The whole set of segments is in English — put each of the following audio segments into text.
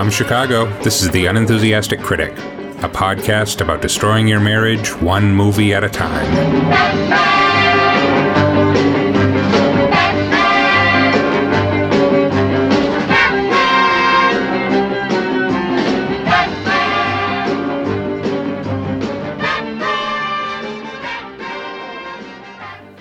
From Chicago, this is The Unenthusiastic Critic, a podcast about destroying your marriage one movie at a time.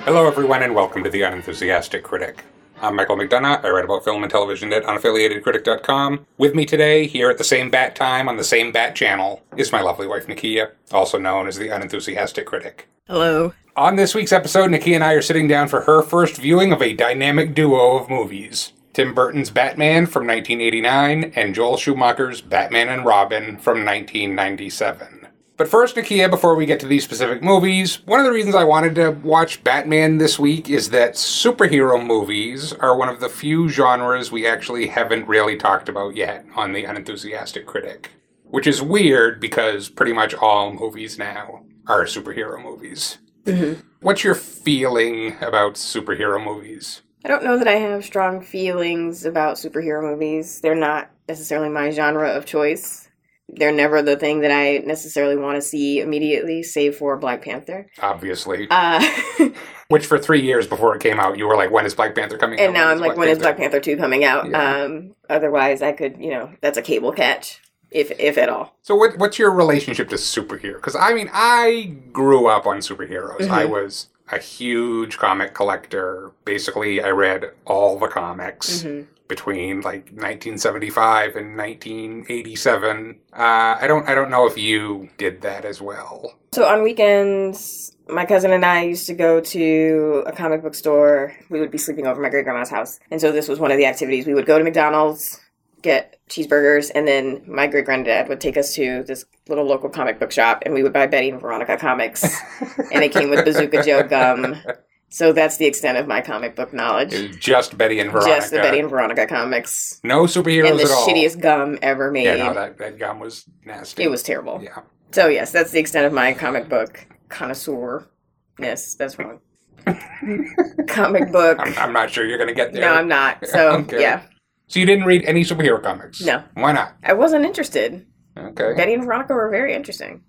Hello, everyone, and welcome to The Unenthusiastic Critic. I'm Michael McDonough. I write about film and television at unaffiliatedcritic.com. With me today, here at the same bat time on the same bat channel, is my lovely wife, Nakia, also known as The Unenthusiastic Critic. Hello. On this week's episode, Nakia and I are sitting down for her first viewing of a dynamic duo of movies. Tim Burton's Batman from 1989 and Joel Schumacher's Batman and Robin from 1997. But first, Nakia, before we get to these specific movies, one of the reasons I wanted to watch Batman this week is that superhero movies are one of the few genres we actually haven't really talked about yet on The Unenthusiastic Critic. Which is weird because pretty much all movies now are superhero movies. Mm-hmm. What's your feeling about superhero movies? I don't know that I have strong feelings about superhero movies. They're not necessarily my genre of choice. They're never the thing that I necessarily want to see immediately, save for Black Panther. Obviously. Uh, Which for three years before it came out, you were like, when is Black Panther coming out? and now I'm like, when is Black Panther 2 coming out? Yeah. Um, otherwise, I could, you know, that's a cable catch, if if at all. So what, what's your relationship to superhero? Because I mean, I grew up on superheroes. I Mhm. was a huge comic collector. Basically, I read all the comics hmm between like 1975 and 1987. Uh, I don't, I don't know if you did that as well. So on weekends, my cousin and I used to go to a comic book store. We would be sleeping over my great grandma's house. And so this was one of the activities. We would go to McDonald's, get cheeseburgers, and then my great granddad would take us to this little local comic book shop and we would buy Betty and Veronica comics. and it came with Bazooka Joe gum. So that's the extent of my comic book knowledge. It was just Betty and Veronica. Just the Betty and Veronica comics. no superheroes and the at all. shittiest gum ever made. Yeah, no, that, that gum was nasty. it was terrible. Yeah. So yes, that's the extent of my comic book connoisseurness. That's wrong. comic book. I'm, I'm not sure you're going to get there. No, I'm not. So Okay. yeah, So you didn't read any superhero comics? No. Why not? I wasn't interested. Okay. Betty and Veronica were very interesting.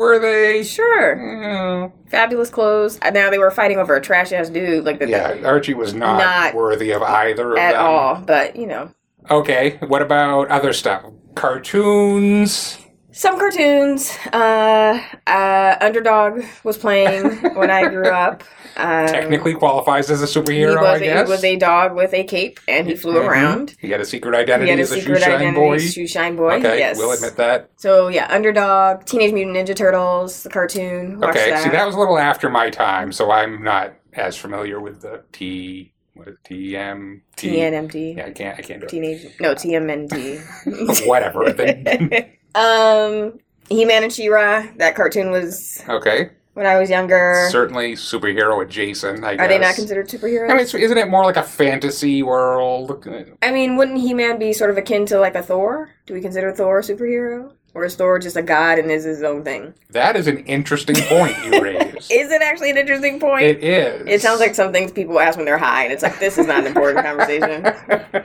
Were they? Sure, Mm, fabulous clothes. And now they were fighting over a trash ass dude, like the, Yeah, Archie was not, Not worthy of either of at them. all. But you know, Okay, what about other stuff? Cartoons? Some cartoons. Uh, uh, Underdog was playing when I grew up. Um, Technically qualifies as a he superhero, was, I guess. he was a dog with a cape, and he flew Mhm. around. He had a secret identity He had a as a secret shoe shine identity, boy. shoe shine boy. okay, yes, we'll admit that. So yeah, Underdog, Teenage Mutant Ninja Turtles, the cartoon. Okay, that. see, that was a little after my time, so I'm not as familiar with the T. What is TM? T- Yeah, I can't. I can't do it. Teenage. No, TMNT. Whatever. The- um, He Man and She-Ra. That cartoon was okay, when I was younger. certainly superhero adjacent. I guess. Are they not considered superheroes? I mean, it's- isn't it more like a fantasy world? I mean, wouldn't He-Man be sort of akin to like a Thor? Do we consider Thor a superhero? Or is Thor just a god and is his own thing? That is an interesting point you raise. Is it actually an interesting point? it is. It sounds like some things people ask when they're high, and it's like this is not an important conversation.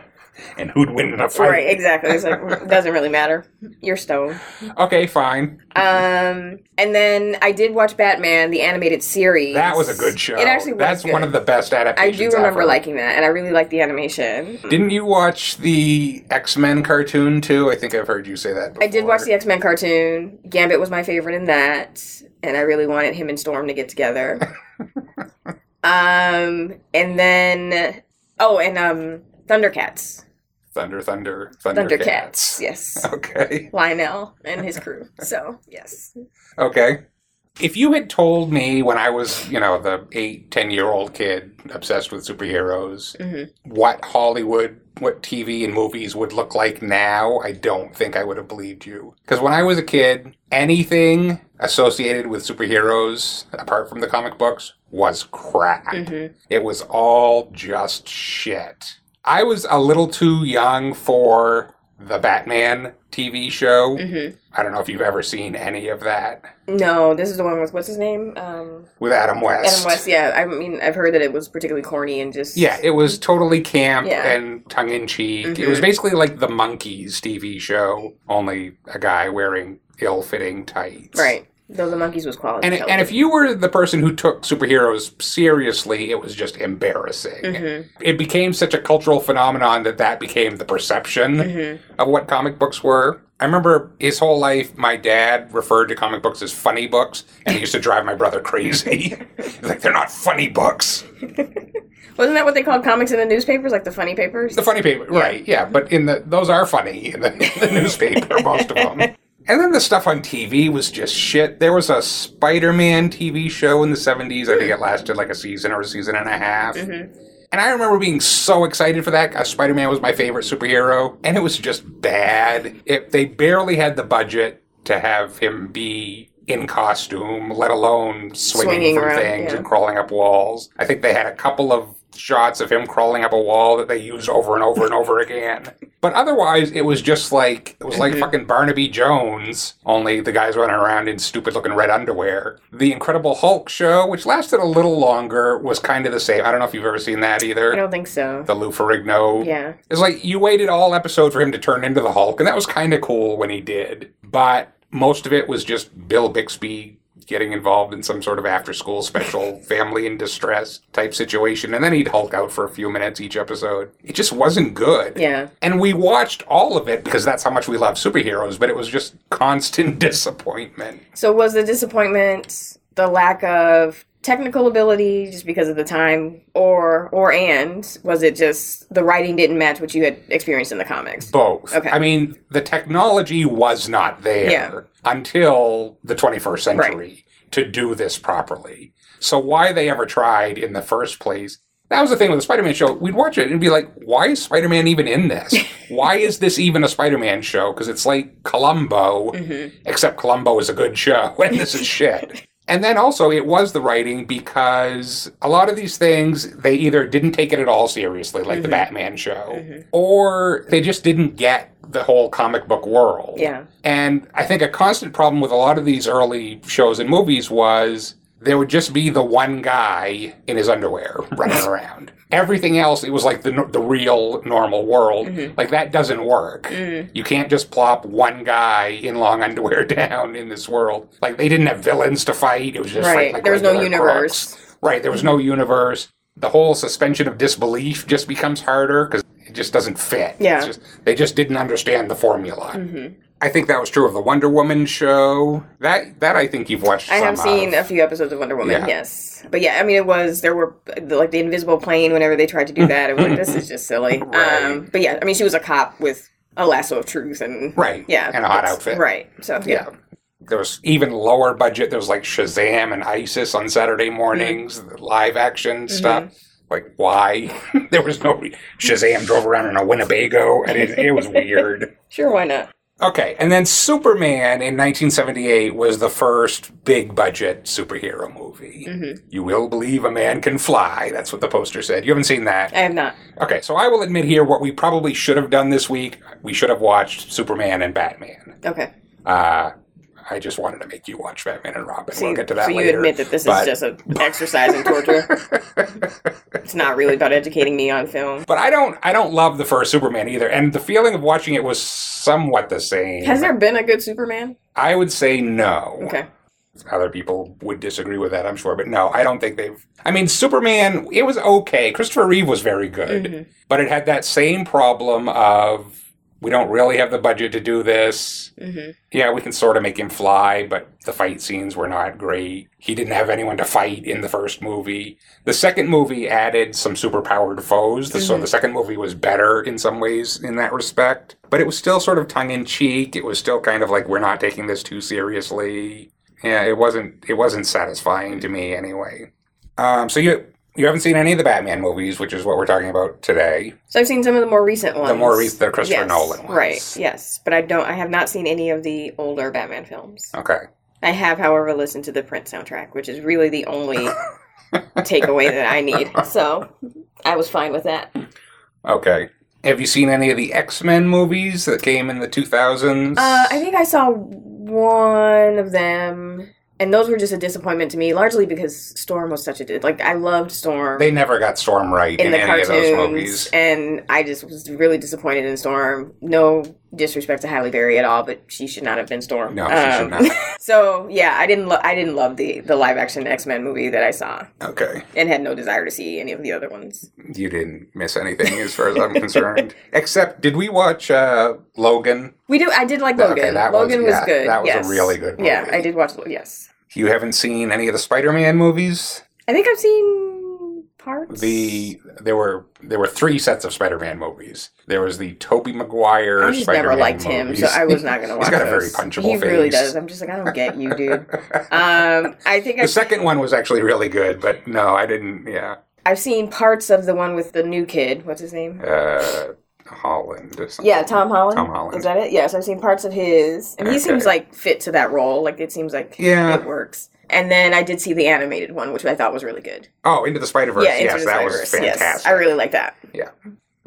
And who'd win in a fight? Right, exactly. It's like it doesn't really matter. You're stoned. Okay, fine. Um, and then I did watch Batman the animated series. That was a good show. It actually was That's good. one of the best adaptations. I do remember ever. liking that, and I really liked the animation. Didn't you watch the X Men cartoon too? I think I've heard you say that. Before. I did watch the X Men cartoon. Gambit was my favorite in that, and I really wanted him and Storm to get together. um, and then oh, and um, Thundercats, Thunder, Thunder, Thundercats, Thundercats. yes, Okay. Lion-O and his crew. So yes, Okay. If you had told me when I was, you know, the eight, ten year old kid obsessed with superheroes, Mhm. what Hollywood, what TV and movies would look like now, I don't think I would have believed you. Because when I was a kid, anything associated with superheroes, apart from the comic books, was crap. hmm It was all just shit. I was a little too young for the Batman TV show. hmm I don't know if you've ever seen any of that No, this is the one with what's his name? Um, with Adam West. Adam West. Yeah, I mean, I've heard that it was particularly corny and just Yeah, it was totally camp Yeah. and tongue in cheek. It Mhm. was basically like the Monkees TV show, only a guy wearing ill fitting tights. right. Though the Monkees was quality. And, and if you were the person who took superheroes seriously, it was just embarrassing. hmm It became such a cultural phenomenon that that became the perception hmm of what comic books were. I remember his whole life, my dad referred to comic books as funny books, and he used to drive my brother crazy. He's like, they're not funny books. wasn't that what they called comics in the newspapers, like the funny papers? The funny paper, right? Yeah, but in the those are funny in the, in the newspaper, most of them. And then the stuff on TV was just shit. There was a Spider-Man TV show in the '70s. I think it lasted like a season or a season and a half. Mhm. And I remember being so excited for that. 'cause Spider-Man was my favorite superhero, and it was just bad. It, they barely had the budget to have him be in costume, let alone swinging, Swinging from around, things yeah. and crawling up walls. I think they had a couple of shots of him crawling up a wall that they used over and over and over again. But otherwise, it was just like it was like Mhm. fucking Barnaby Jones, only the guys running around in stupid looking red underwear. The Incredible Hulk show, which lasted a little longer, was kind of the same. I don't know if you've ever seen that either. I don't think so. The Lou Ferrigno. Yeah. It's like you waited all episode for him to turn into the Hulk, and that was kind of cool when he did. But most of it was just Bill Bixby getting involved in some sort of after school special family in distress type situation, and then he'd Hulk out for a few minutes each episode. It just wasn't good. Yeah. And we watched all of it because that's how much we love superheroes, but it was just constant disappointment. So was the disappointment the lack of technical ability just because of the time or or and was it just the writing didn't match what you had experienced in the comics? Both. Okay. I mean, the technology was not there Yeah. until the 21st century to do this properly. So why they ever tried in the first place? That was the thing with the Spider-Man show. We'd watch it and be like, "Why is Spider-Man even in this? why is this even a Spider-Man show? Because it's like Columbo, Mhm. except Columbo is a good show, and this is shit." And then also, it was the writing because a lot of these things, they either didn't take it at all seriously, like the Mhm. Batman show, Mhm. or they just didn't get the whole comic book world. Yeah. And I think a constant problem with a lot of these early shows and movies was there would just be the one guy in his underwear running around. Everything else, it was like the the real normal world. Mhm. Like that doesn't work. Mm. You can't just plop one guy in long underwear down in this world. Like they didn't have villains to fight. It was just Right. like, like there was no universe. crooks. Right. There was no universe. The whole suspension of disbelief just becomes harder because it just doesn't fit. Yeah. It's just, they just didn't understand the formula. hmm I think that was true of the Wonder Woman show. That that I think you've watched. I have seen of. a few episodes of Wonder Woman. Yeah. Yes, but yeah, I mean, it was there were like the invisible plane. Whenever they tried to do that, it was like this is just silly. Right. Um, but yeah, I mean, she was a cop with a lasso of truth and right. yeah, and a hot outfit. Right. So Yeah. yeah. There was even lower budget. There was like Shazam and ISIS on Saturday mornings, Mm-hmm. live action stuff. Like why? there was no Shazam drove around in a Winnebago, and it, it was weird. Sure, why not? Okay, and then Superman in 1978 was the first big budget superhero movie. hmm You will believe a man can fly. That's what the poster said. You haven't seen that? I have not. Okay, so I will admit here what we probably should have done this week. We should have watched Superman and Batman. Okay. Uh, I just wanted to make you watch Batman and Robin. So, we'll get to that so you later. admit that this but- is just an exercise in torture. it's not really about educating me on film. but I don't. I don't love the first Superman either, and the feeling of watching it was somewhat the same. Has there been a good Superman? I would say no. Okay. Other people would disagree with that, I'm sure, but no, I don't think they've. I mean, Superman, it was okay. Christopher Reeve was very good, Mhm. but it had that same problem of we don't really have the budget to do this. hmm Yeah, we can sort of make him fly, but the fight scenes were not great. He didn't have anyone to fight in the first movie. The second movie added some superpowered foes, so Mhm. the second movie was better in some ways in that respect. But it was still sort of tongue in cheek. It was still kind of like we're not taking this too seriously. Yeah, it wasn't. It wasn't satisfying to me anyway. Um, so you you haven't seen any of the Batman movies, which is what we're talking about today. So I've seen some of the more recent ones. The more recent, the Christopher Yes, Nolan ones, Right. Yes, but I don't. I have not seen any of the older Batman films. Okay. I have, however, listened to the Prince soundtrack, which is really the only takeaway that I need. So I was fine with that. Okay. Have you seen any of the X Men movies that came in the 2000s? Uh, I think I saw one of them, and those were just a disappointment to me, largely because Storm was such a like I loved Storm they never got Storm right in, in the any of those movies. and I just was really disappointed in Storm. No disrespect to Halle Berry at all, but she should not have been Storm. No, she should Um, not. So yeah, I didn't. Lo- I didn't love the the live action X Men movie that I saw, Okay. and had no desire to see any of the other ones. You didn't miss anything as far as I'm concerned. Except, did we watch uh, Logan? We do. I did like Okay, Logan. that was- Logan was, yeah, good. that was a really good Movie. Yeah. I did watch. Yes, You haven't seen any of the Spider Man movies? I think I've seen parts. The there were there were three sets of Spider Man movies. There was the Tobey Maguire I just Spider-Man never liked him, so I was not going to watch. He's got a very those. punchable He really does. I'm just like, I don't get you, dude. Um, I think the I've, second one was actually really good, but no, I didn't. Yeah, I've seen parts of the one with the new kid. What's his name? uh, Holland. Or something. Yeah, Tom Holland. Tom Holland. Is that it? Yes, I've seen parts of his, and he Okay. seems like fit to that role. Like it seems like Yeah. it works. And then I did see the animated one, which I thought was really good. Oh, Into the Spider Verse. yeah, yes, that was Spider-Verse. Yes, fantastic. I really like that.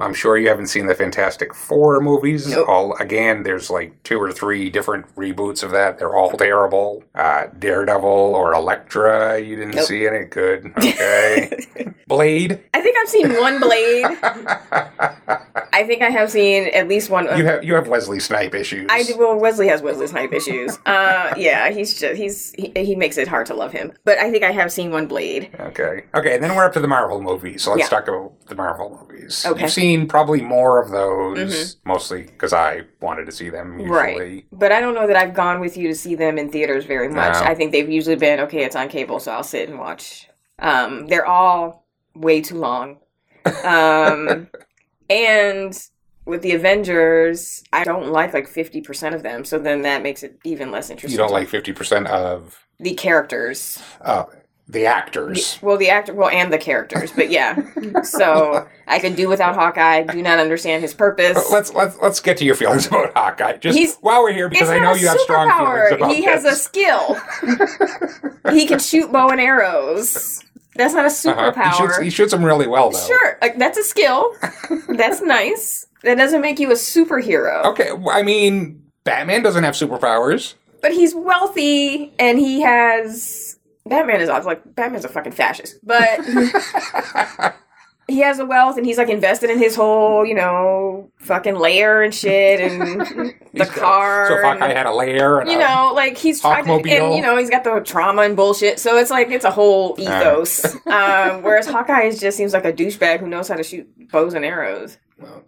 I'm sure you haven't seen the Fantastic Four movies. Nope. All again, there's like two or three different reboots of that. They're all terrible. Uh, Daredevil or Elektra, you didn't Nope. see any. Good. Okay. Blade. I think I've seen one Blade. I think I have seen at least one. you have you have Wesley Snipes issues. I do. Well, Wesley has Wesley Snipes issues. Uh, yeah, he's just he's he, he makes it hard to love him. But I think I have seen one Blade. Okay. Okay, and then we're up to the Marvel movies. So let's Yeah. talk about the Marvel movies. Okay. You've seen probably more of those, mostly because I wanted to see them usually. Right. But I don't know that I've gone with you to see them in theaters very much. No. I think they've usually been okay. It's on cable, so I'll sit and watch. Um, they're all way too long. Um, and with the Avengers, I don't like like fifty percent of them. So then that makes it even less interesting. You don't like 50% of the characters. uh, the actors. Well, the actor, well, and the characters, but yeah. so I could do without Hawkeye. Do not understand his purpose. Let's let's let's get to your feelings about Hawkeye. Just He's- while we're here, because I know you have strong feelings about He has a skill. he can shoot bow and arrows. That's not a Uh-huh. superpower. He shoots he shoots them really well though. Sure, like that's a skill. that's nice. That doesn't make you a superhero. Okay, I mean, Batman doesn't have superpowers. But he's wealthy and he has. Batman is off. Like Batman's a fucking fascist, but he has the wealth and he's like invested in his whole, you know, fucking lair and shit and the He's got- car. So if and- Hawkeye had a lair and you a- know, like he's tried to, and you know he's got the trauma and bullshit. So it's like it's a whole ethos. um, whereas Hawkeye just seems like a douchebag who knows how to shoot bows and arrows. Well.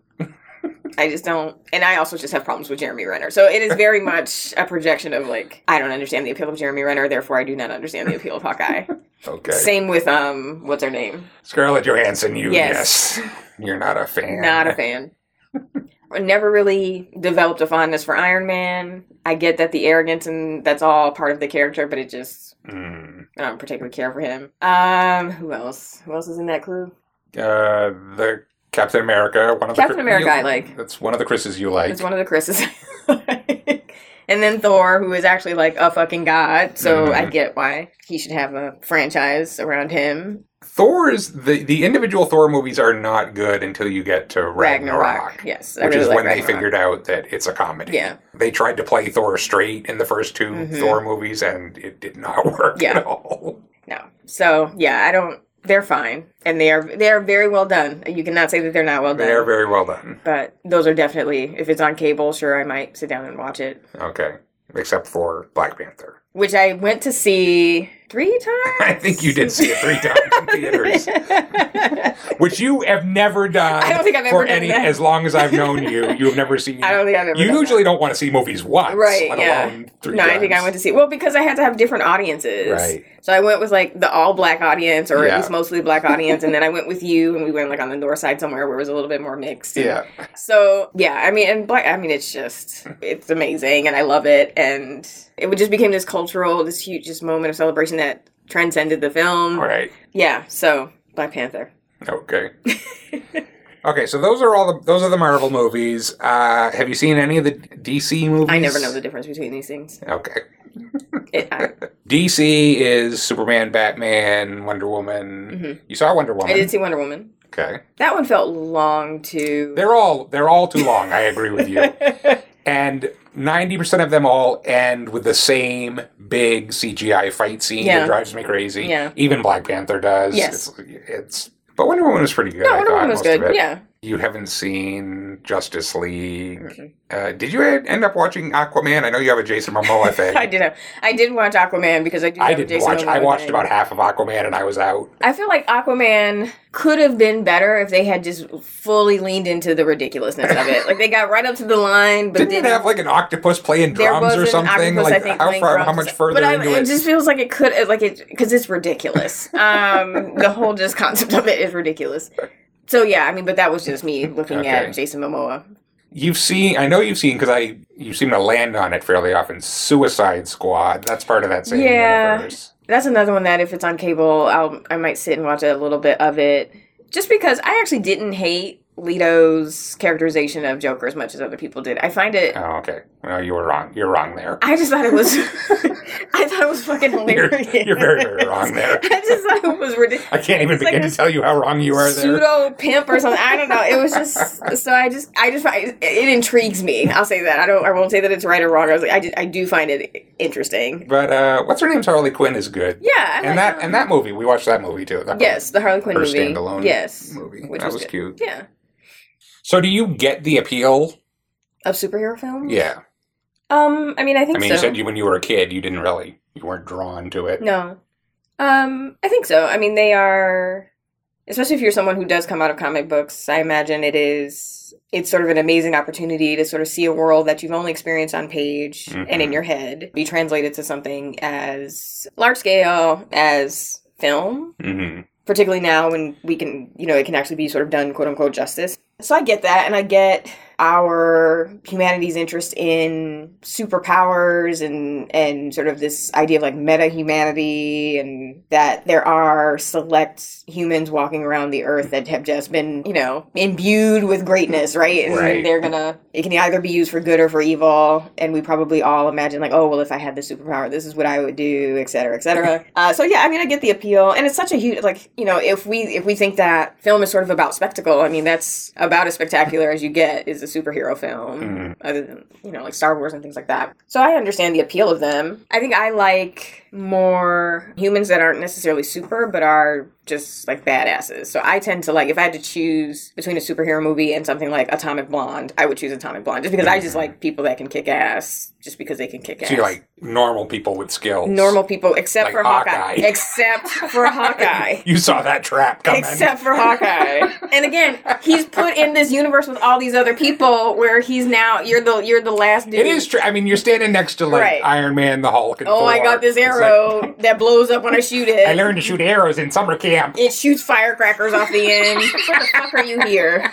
I just don't, and I also just have problems with Jeremy Renner. So it is very much a projection of like I don't understand the appeal of Jeremy Renner, therefore I do not understand the appeal of Hawkeye. okay, Same with um, what's her name? Scarlett Johansson. You Yes. yes, you're not a fan. Not a fan. Never really developed a fondness for Iron Man. I get that the arrogance and that's all part of the character, but it just Mm. I don't particularly care for him. Um, who else? Who else is in that crew? Uh, the Captain America. One of the Captain Chri- America you- I like. That's one of the Chris's you like. It's one of the Chris's. and then Thor, who is actually like a fucking god. So Mhm. I get why he should have a franchise around him. Thor's the the individual Thor movies are not good until you get to Ragnarok. Ragnarok. Yes, I Which really is like when they figured out that it's a comedy. Yeah. They tried to play Thor straight in the first 2 Mhm. Thor movies and it did not work Yeah. at all. No. So yeah, I don't. They're fine, and they are they are very well done. You cannot say that they're not well done. They are very well done. but those are definitely if it's on cable, sure I might sit down and watch it. Okay. Except for Black Panther. Which I went to see three times. I think you did see it three times in theaters. Which you have never done I don't think I've ever for done any that. as long as I've known you. You have never seen I don't think I've ever. You usually don't want to see movies once, Right, yeah. alone three that. No, I think I went to see well because I had to have different audiences. Right. So I went with like the all black audience, or Yeah. at least mostly black audience, and then I went with you, and we went like on the north side somewhere where it was a little bit more mixed. Yeah. So yeah, I mean, and black. I mean, it's just it's amazing, and I love it, and it just became this cultural, this huge just moment of celebration that transcended the film. Right. Yeah. So Black Panther. Okay. okay, so those are all the those are the Marvel movies. Uh, have you seen any of the DC movies? I never know the difference between these things. Okay. It, I, DC is Superman, Batman, Wonder Woman. Mhm. You saw Wonder Woman. I did see Wonder Woman. Okay. That one felt long too. They're all they're all too long. I agree with you. and 90% of them all end with the same big CGI fight scene Yeah. that drives me crazy. Yeah. Even Black Panther does. Yes. It's, it's but Wonder Woman was pretty good. no, I Wonder thought, Woman was good. Yeah. You haven't seen Justice League. Mm-mm. Uh, did you end up watching Aquaman? I know you have a Jason Momoa thing. I did. Have, I did watch Aquaman because I do. I didn't watch. I watched thing. about half of Aquaman and I was out. I feel like Aquaman could have been better if they had just fully leaned into the ridiculousness of it. Like they got right up to the line, but Didn't it didn't have like an octopus playing drums or something? octopus, like think, how far? drums How much further But I, it it? just feels like it could, like it, because it's ridiculous. Um, the whole just concept of it is ridiculous. So yeah, I mean, but that was just me looking Okay. at Jason Momoa. You've seen, I know you've seen because I you seem to land on it fairly often. Suicide Squad. That's part of that same Yeah. universe. That's another one that if it's on cable, I'll I might sit and watch a little bit of it. Just because I actually didn't hate Leto's characterization of Joker as much as other people did. I find it Oh, okay. Well, you were wrong. You're wrong there. I just thought it was I thought it was fucking You're, hilarious. you're very, very wrong there. I just thought it was ridiculous. I can't even It's begin a to tell you how wrong you are there. Pseudo pimp or something. I don't know. It was just so I just I just find it intrigues me. I'll say that. I don't I won't say that it's right or wrong. I was like I just, I do find it interesting. But uh, what's her name? Harley Quinn is good. Yeah, I and like that and that movie we watched that movie too. That Yes, the Harley Quinn her movie. standalone yes, movie. which that was was, cute. Yeah, So do you get the appeal? of superhero films. Yeah. Um, I mean, I think I mean, so. you said you when you were a kid, you didn't really, you weren't drawn to it. No. Um, I think so. I mean, they are, especially if you're someone who does come out of comic books, I imagine it is, it's sort of an amazing opportunity to sort of see a world that you've only experienced on page and in Mhm. your head be translated to something as large scale as film, hmm particularly now when we can, you know, it can actually be sort of done quote unquote justice. So I get that, and I get our humanity's interest in superpowers and and sort of this idea of like meta humanity and that there are select humans walking around the earth that have just been you know imbued with greatness right? And Right. they're gonna it can either be used for good or for evil. And we probably all imagine like oh well if i had this superpower this is what i would do et cetera et cetera. Uh, so yeah i mean i get the appeal. And it's such a huge like you know if we if we think that film is sort of about spectacle i mean that's about as spectacular as you get is a superhero film Mhm. other than you know like star wars and things like that so i understand the appeal of them i think i like more humans that aren't necessarily super but are just like badasses so i tend to like if i had to choose between a superhero movie and something like atomic blonde i would choose atomic blonde just because i just Mhm. like people that can kick ass just because they can kick ass So you like normal people with skills. normal people except Like for hawkeye. Hawkeye. except for hawkeye You saw that trap coming. Except for Hawkeye. And again, he's put in this universe with all these other people where he's now you're the you're the last dude. it is true. I mean, you're standing next to like Right. Iron Man, the Hulk, and Oh, I got this It's like, that blows up when I shoot it. I learned to shoot arrows in summer camp. it shoots firecrackers off the end. What the fuck are you here?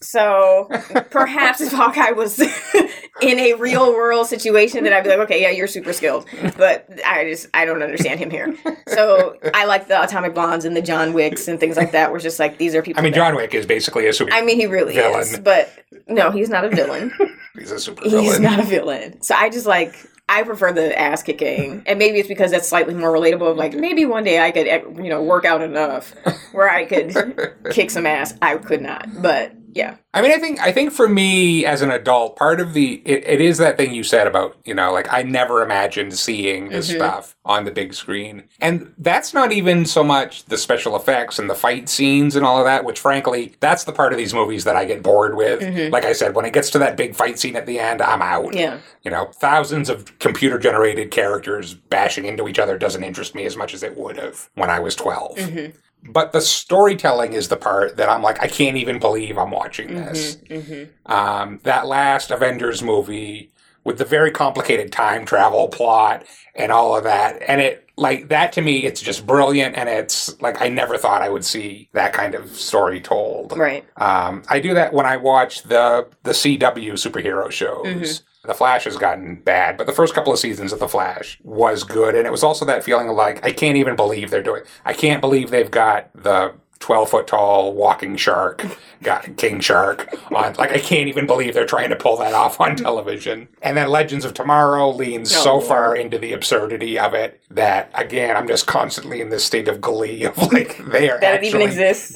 So perhaps if Hawkeye was in a real world situation, then I'd be like, okay, yeah, you're super skilled. But I just I don't understand him here. So I like the Atomic Blondes and the John Wicks and things like that. Where it's just like these are people. I mean, that- John Wick is basically a super. I mean, he really Villain. is, but no, he's not a villain. he's a super he's not a villain. So I just like I prefer the ass kicking, and maybe it's because that's slightly more relatable. Of like maybe one day I could you know work out enough where I could kick some ass. I could not, but yeah, I mean, I think I think for me as an adult, part of the it, it is that thing you said about you know like I never imagined seeing this Mhm. stuff on the big screen, and that's not even so much the special effects and the fight scenes and all of that. Which, frankly, that's the part of these movies that I get bored with. Mhm. Like I said, when it gets to that big fight scene at the end, I'm out. yeah, You know, thousands of computer generated characters bashing into each other doesn't interest me as much as it would have when I was 12. Mhm. But the storytelling is the part that I'm like, I can't even believe I'm watching this. hmm Um, that last Avengers movie with the very complicated time travel plot and all of that. And it, like, that to me, it's just brilliant. And it's like, I never thought I would see that kind of story told. right, Um, I do that when I watch the the CW superhero shows. Mhm. The Flash has gotten bad, but the first couple of seasons of The Flash was good, and it was also that feeling of like I can't even believe they're doing. I can't believe they've got the 12 foot tall walking shark, got king shark on. Like, I can't even believe they're trying to pull that off on television. And then Legends of Tomorrow leans Oh, so far into the absurdity of it that, again, I'm just constantly in this state of glee of like, they are That actually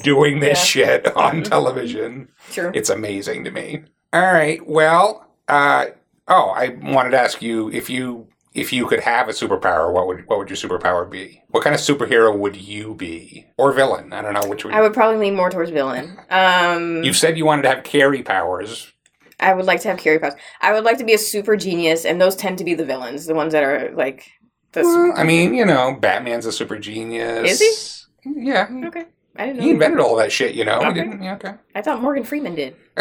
doing this Yeah. shit on television. Sure. It's amazing to me. All right. Well, uh, oh, I wanted to ask you if you if you could have a superpower, what would what would your superpower be? What kind of superhero would you be, or villain? I don't know which. Would, I would probably lean more towards villain. Um, You've said you wanted to have Carrie powers. I would like to have Carrie powers. I would like to be a super genius, and those tend to be the villains, the ones that are like the. Well, I mean, you know, Batman's a super genius. Is he? Yeah. okay, I didn't know. He invented all that shit, you know. Okay. yeah, okay. I thought Morgan Freeman did.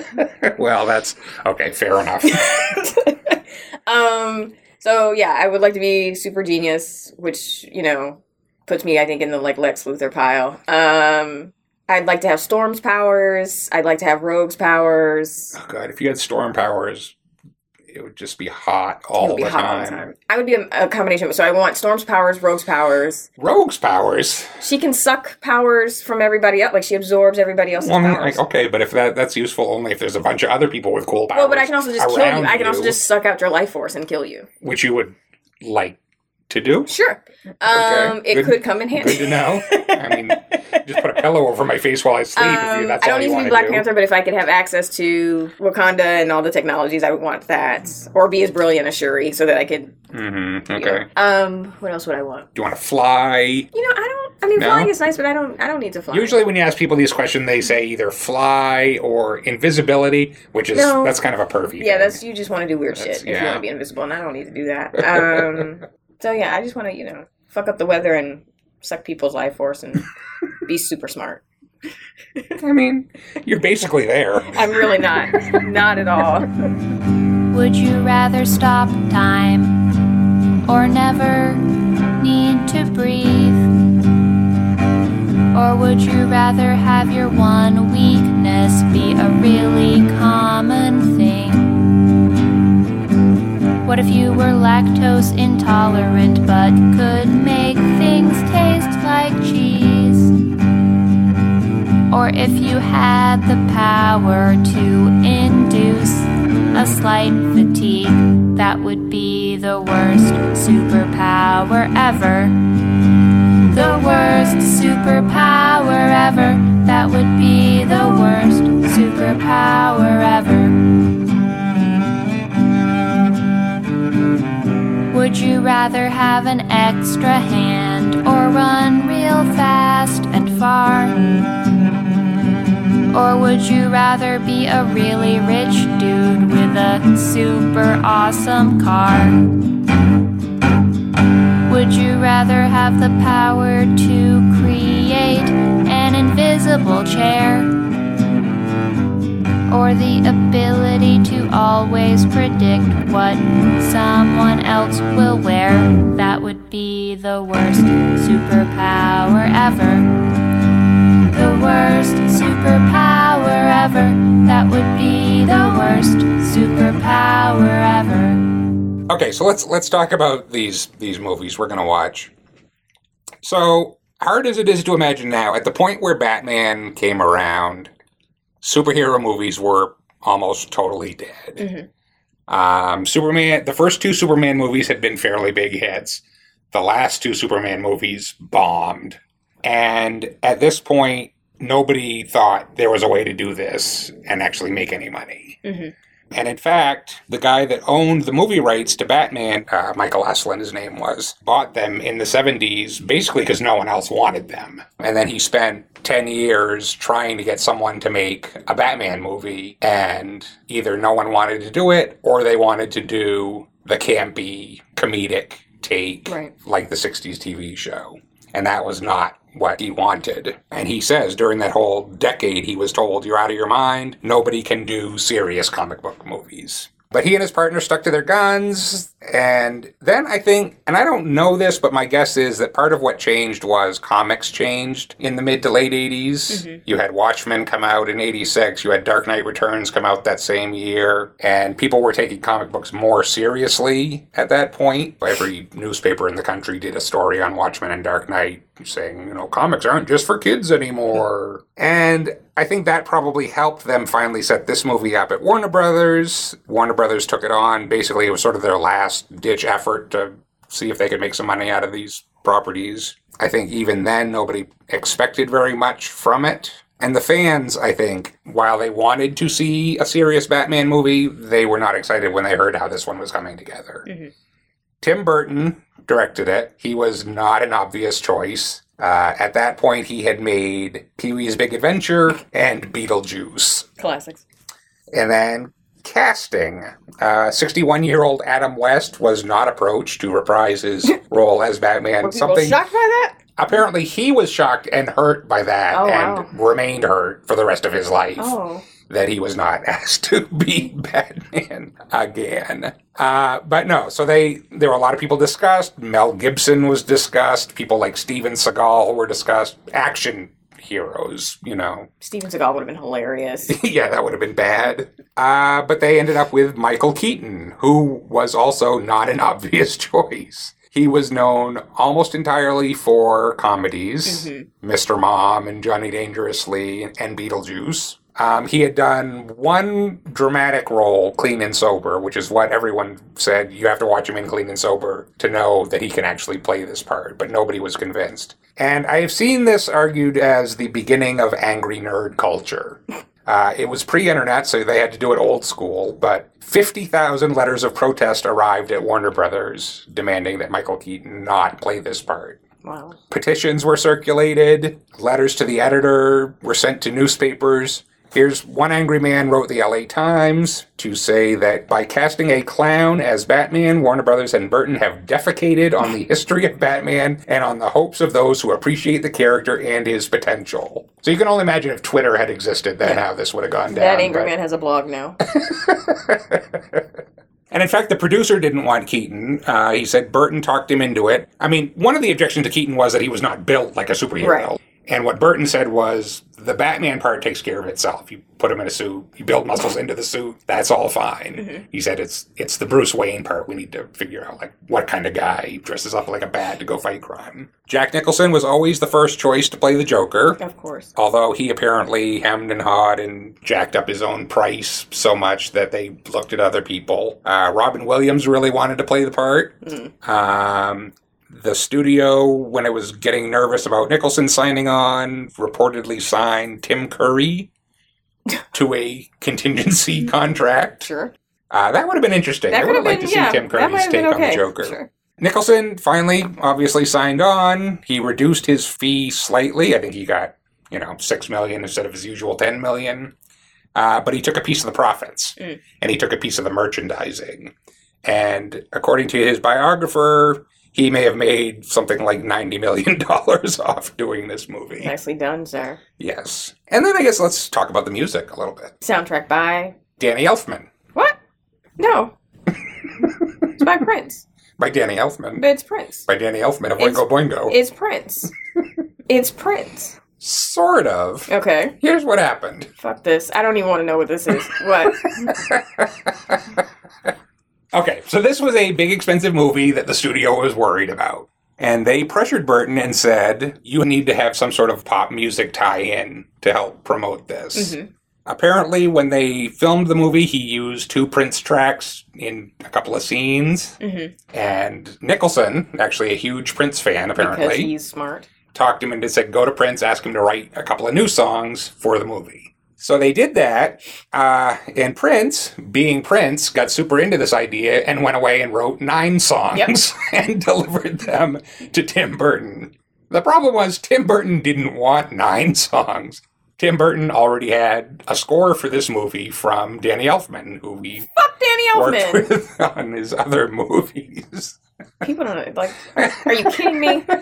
well, that's okay. Fair enough. um. So yeah, I would like to be super genius, which you know puts me, I think, in the like Lex Luthor pile. Um. I'd like to have Storm's powers. I'd like to have Rogue's powers. oh God, if you had storm powers, it would just be hot all be the hot all time. the time. I would be a, a combination. So I want Storm's powers, Rogue's powers. Rogue's powers. She can suck powers from everybody else. Like she absorbs everybody else's Well, I mean, powers. like, okay, but if that that's useful only if there's a bunch of other people with cool powers. well, but I can also just kill you. I can also just suck out your life force and kill you. which you would like to do. Sure. Um, it Good- could come in handy. Good to know. I mean, just put a pillow over my face while I sleep. you, Um, that's I all don't you need to be Black do. Panther, but if I could have access to Wakanda and all the technologies, I would want that. Or be as brilliant as Shuri, so that I could. Mm-hmm. you Okay. know. Um. What else would I want? Do you want to fly? You know, I don't. I mean, No? flying is nice, but I don't. I don't need to fly. Usually, when you ask people these questions, they say either fly or invisibility, which is No. that's kind of a pervy. Yeah, thing. that's you just want to do weird That's- shit if you yeah. want to be invisible, and I don't need to do that. Um, so yeah, I just want to you know fuck up the weather and suck people's life force and be super smart. I mean, you're basically there. I'm really not, not at all. Would you rather stop time or never need to breathe? Or would you rather have your one weakness be a really common thing? What if you were lactose intolerant but could make things taste like cheese? Or if you had the power to induce a slight fatigue, that would be the worst superpower ever. The worst superpower ever. That would be the worst superpower ever. Would you rather have an extra hand or run real fast and far? Or would you rather be a really rich dude with a super awesome car? Would you rather have the power to create an invisible chair? Or the ability to always predict what someone else will wear? That would be the worst superpower ever the worst superpower ever. That would be the worst superpower ever. Okay, so let's let's talk about these these movies we're gonna watch. So hard as it is to imagine now, at the point where Batman came around, superhero movies were almost totally dead. Mhm. Um, Superman, the first two Superman movies had been fairly big hits. The last two Superman movies bombed, and at this point, nobody thought there was a way to do this and actually make any money. Mhm. And in fact, the guy that owned the movie rights to Batman, uh, Michael Uslan, his name was, bought them in the 70s basically because no one else wanted them. And then he spent 10 years trying to get someone to make a Batman movie, and either no one wanted to do it or they wanted to do the campy, comedic take Right. like the 60s TV show. And that was not what he wanted. And he says during that whole decade, he was told, You're out of your mind. Nobody can do serious comic book movies. But he and his partner stuck to their guns. And then I think, and I don't know this, but my guess is that part of what changed was comics changed in the mid to late 80s. Mm-hmm. You had Watchmen come out in 86, you had Dark Knight Returns come out that same year, and people were taking comic books more seriously at that point. Every newspaper in the country did a story on Watchmen and Dark Knight saying, you know, comics aren't just for kids anymore. And I think that probably helped them finally set this movie up at Warner Brothers. Warner Brothers took it on. Basically, it was sort of their last ditch effort to see if they could make some money out of these properties. I think even then, nobody expected very much from it. And the fans, I think, while they wanted to see a serious Batman movie, they were not excited when they heard how this one was coming together. Mm-hmm. Tim Burton directed it. He was not an obvious choice. Uh, at that point, he had made Pee Wee's Big Adventure and Beetlejuice. Classics. And then casting. 61 year old Adam West was not approached to reprise his role as Batman. Were people Something shocked by that? Apparently he was shocked and hurt by that Oh, and remained hurt for the rest of his life Oh. that he was not asked to be Batman again. Uh, but no, so they there were a lot of people discussed. Mel Gibson was discussed. People like Steven Seagal were discussed. Action heroes, you know. Steven Seagal would have been hilarious. yeah, that would have been bad. Uh, but they ended up with Michael Keaton, who was also not an obvious choice. He was known almost entirely for comedies, Mr. Mom and Johnny Dangerously and Beetlejuice. Um, he had done one dramatic role, Clean and Sober, which is what everyone said you have to watch him in Clean and Sober to know that he can actually play this part, but nobody was convinced. And I have seen this argued as the beginning of angry nerd culture. Uh, it was pre internet, so they had to do it old school, but 50,000 letters of protest arrived at Warner Brothers demanding that Michael Keaton not play this part. Wow. Petitions were circulated, letters to the editor were sent to newspapers. Here's one angry man wrote the LA Times to say that by casting a clown as Batman, Warner Brothers and Burton have defecated on the history of Batman and on the hopes of those who appreciate the character and his potential. So you can only imagine if Twitter had existed, then how this would have gone down. That angry but- man has a blog now. And in fact, the producer didn't want Keaton. Uh, he said Burton talked him into it. I mean, one of the objections to Keaton was that he was not built like a superhero. Right. And what Burton said was the Batman part takes care of itself. You put him in a suit, you build muscles into the suit, that's all fine. He said it's it's the Bruce Wayne part we need to figure out like what kind of guy dresses up like a bat to go fight crime. Jack Nicholson was always the first choice to play the Joker. Of course. Although he apparently hemmed and hawed and jacked up his own price so much that they looked at other people. Uh, Robin Williams really wanted to play the part. Um, the studio, when it was getting nervous about Nicholson signing on, reportedly signed Tim Curry to a contingency contract. Sure. Uh, that would have been interesting. That I would have liked been, to see yeah. Tim Curry's take been on the Joker. Sure. Nicholson finally, obviously, signed on. He reduced his fee slightly. I think he got, you know, six million instead of his usual ten million. Uh, but he took a piece of the profits, Mm. and he took a piece of the merchandising. And according to his biographer, he may have made something like ninety million dollars off doing this movie. Nicely done, sir. Yes. And then I guess let's talk about the music a little bit. Soundtrack by Danny Elfman what? No. it's by Prince. by Danny Elfman it's Prince. by Danny Elfman of It's- Oingo Boingo. It's Prince. it's Prince. sort of. Okay. Here's what happened. Fuck this. I don't even want to know what this is. What? Okay, so this was a big expensive movie that the studio was worried about. And they pressured Burton and said, You need to have some sort of pop music tie in to help promote this. Mhm. Apparently, when they filmed the movie, he used two Prince tracks in a couple of scenes. Mhm. And Nicholson, actually a huge Prince fan, Because apparently, he's smart. talked him into said, Go to Prince, ask him to write a couple of new songs for the movie. So they did that, uh, and Prince, being Prince, got super into this idea and went away and wrote nine songs Yep. and delivered them to Tim Burton. The problem was Tim Burton didn't want nine songs. Tim Burton already had a score for this movie from Danny Elfman, who he Fuck Danny worked Elfman. with on his other movies. People don't know. Like, are you kidding me?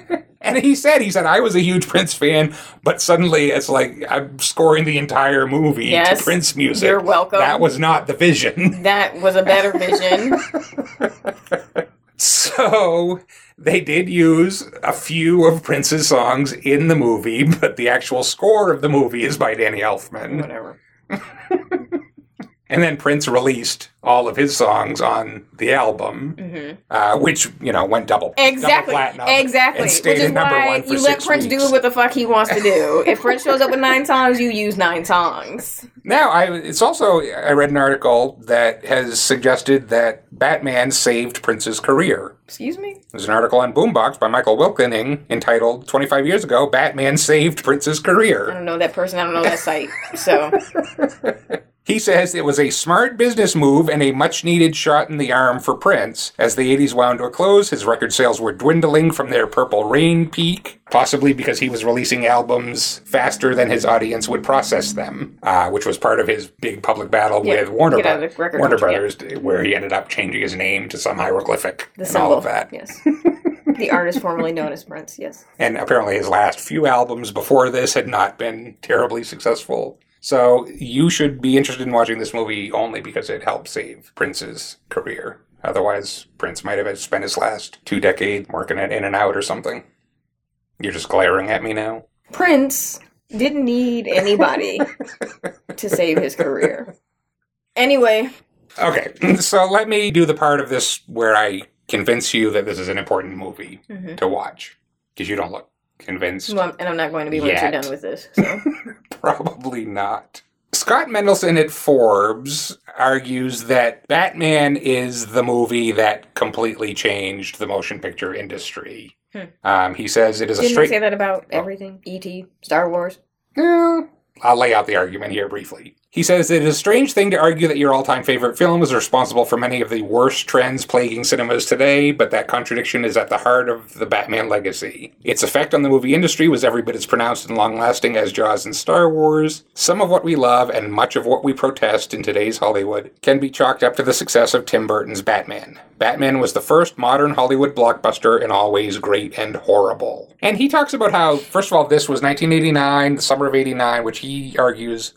And he said, he said, I was a huge Prince fan, but suddenly it's like I'm scoring the entire movie Yes. to Prince music. You're welcome. That was not the vision. That was a better vision. So they did use a few of Prince's songs in the movie, but the actual score of the movie is by Danny Elfman. Whatever. And then Prince released all of his songs on the album, uh, which you know went double Mm-hmm. Exactly. double Exactly. Which is why you let Prince weeks. do what the fuck he wants to do. if Prince shows up with nine songs, you use nine songs. Now, I, it's also I read an article that has suggested that Batman saved Prince's career. Excuse me? There's an article on Boombox by Michael Wilkening entitled "25 Years Ago, Batman Saved Prince's Career." I don't know that person. I don't know that site. So He says it was a smart business move and a much needed shot in the arm for Prince. As the 80s wound to a close, his record sales were dwindling from their Purple Rain peak, possibly because he was releasing albums faster than his audience would process them, uh, which was part of his big public battle Yeah, with Warner, Bro- of the record Warner culture, yeah. Brothers, where he ended up changing his name to some hieroglyphic the and symbol. all of that. Yes. the artist formerly known as Prince. Yes. And apparently his last few albums before this had not been terribly successful. So you should be interested in watching this movie only because it helped save Prince's career. Otherwise, Prince might have spent his last two decades working at In and Out or something. You're just glaring at me now. Prince didn't need anybody to save his career. Anyway, Okay, so let me do the part of this where I convince you that this is an important movie Mhm. to watch. Because you don't look convinced. well, and I'm not going to be once you're done with this. So Probably not. Scott Mendelson at Forbes argues that Batman is the movie that completely changed the motion picture industry. Hmm. Um, he says it is a didn't I straight. say that about everything? E.T., Star Wars. Eh, I'll lay out the argument here briefly. He says it is a strange thing to argue that your all time favorite film is responsible for many of the worst trends plaguing cinemas today, but that contradiction is at the heart of the Batman legacy. Its effect on the movie industry was every bit as pronounced and long lasting as Jaws and Star Wars. Some of what we love and much of what we protest in today's Hollywood can be chalked up to the success of Tim Burton's Batman. Batman was the first modern Hollywood blockbuster and always great and horrible. And he talks about how, first of all, this was 1989, the summer of 89, which he argues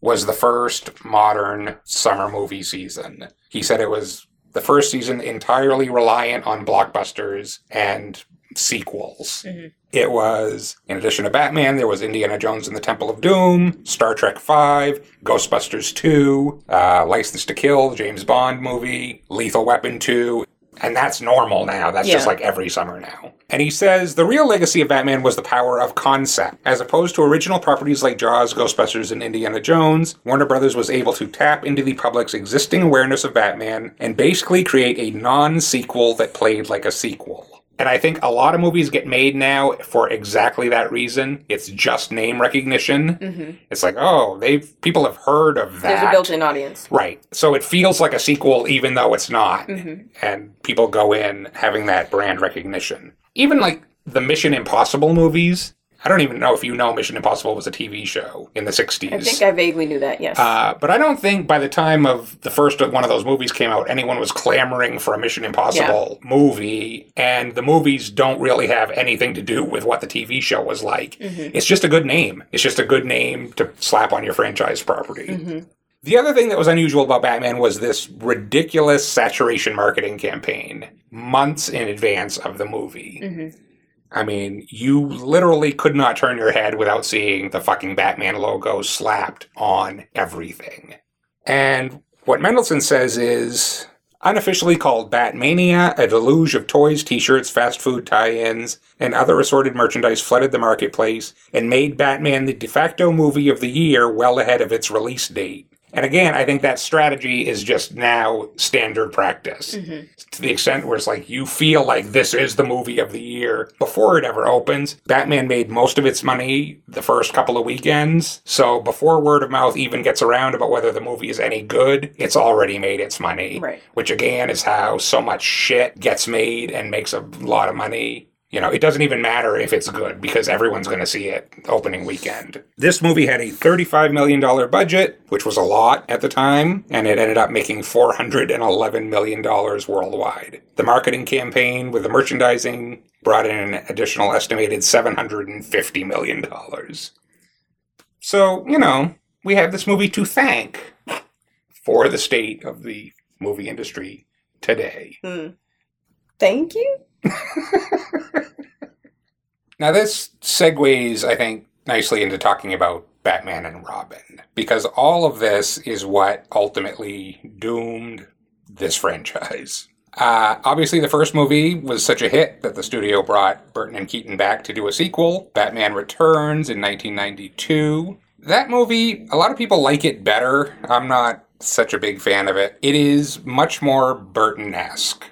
was the first modern summer movie season. He said it was the first season entirely reliant on blockbusters and sequels. Mhm. It was, in addition to Batman, there was Indiana Jones and the Temple of Doom, Star Trek V, Ghostbusters 2, uh, License to Kill, James Bond movie, Lethal Weapon 2, and that's normal now. That's just like every summer now. And he says the real legacy of Batman was the power of concept. As opposed to original properties like Jaws, Ghostbusters, and Indiana Jones, Warner Brothers was able to tap into the public's existing awareness of Batman and basically create a non sequel that played like a sequel. And I think a lot of movies get made now for exactly that reason. It's just name recognition. Mm-hmm. It's like, oh, they've people have heard of that. There's a built-in audience. Right. So it feels like a sequel even though it's not. Mhm. And people go in having that brand recognition. Even like the Mission Impossible movies. I don't even know if you know Mission Impossible was a TV show in the 60s. I think I vaguely knew that. Yes. uh, but I don't think by the time of the first one of those movies came out, anyone was clamoring for a Mission Impossible movie. And the movies don't really have anything to do with what the TV show was like. Mhm. It's just a good name. It's just a good name to slap on your franchise property. Mhm. The other thing that was unusual about Batman was this ridiculous saturation marketing campaign months in advance of the movie. Mhm. I mean, you literally could not turn your head without seeing the fucking Batman logo slapped on everything. And what Mendelson says is unofficially called Batmania, a deluge of toys, t shirts, fast food tie ins, and other assorted merchandise flooded the marketplace and made Batman the de facto movie of the year well ahead of its release date. And again, I think that strategy is just now standard practice Mhm. to the extent where it's like you feel like this is the movie of the year before it ever opens. Batman made most of its money the first couple of weekends, so before word of mouth even gets around about whether the movie is any good, it's already made its money. Right. Which again is how so much shit gets made and makes a lot of money. You know, it doesn't even matter if it's good because everyone's going to see it opening weekend. This movie had a $35 million budget, which was a lot at the time, and it ended up making $411 million worldwide. The marketing campaign with the merchandising brought in an additional estimated $750 million. So, you know, we have this movie to thank for the state of the movie industry today. Hmm. Thank you. Now, this segues, I think, nicely into talking about Batman and Robin, because all of this is what ultimately doomed this franchise. Uh, obviously, the first movie was such a hit that the studio brought Burton and Keaton back to do a sequel, Batman Returns in 1992. That movie, a lot of people like it better. I'm not such a big fan of it. It is much more Burton esque.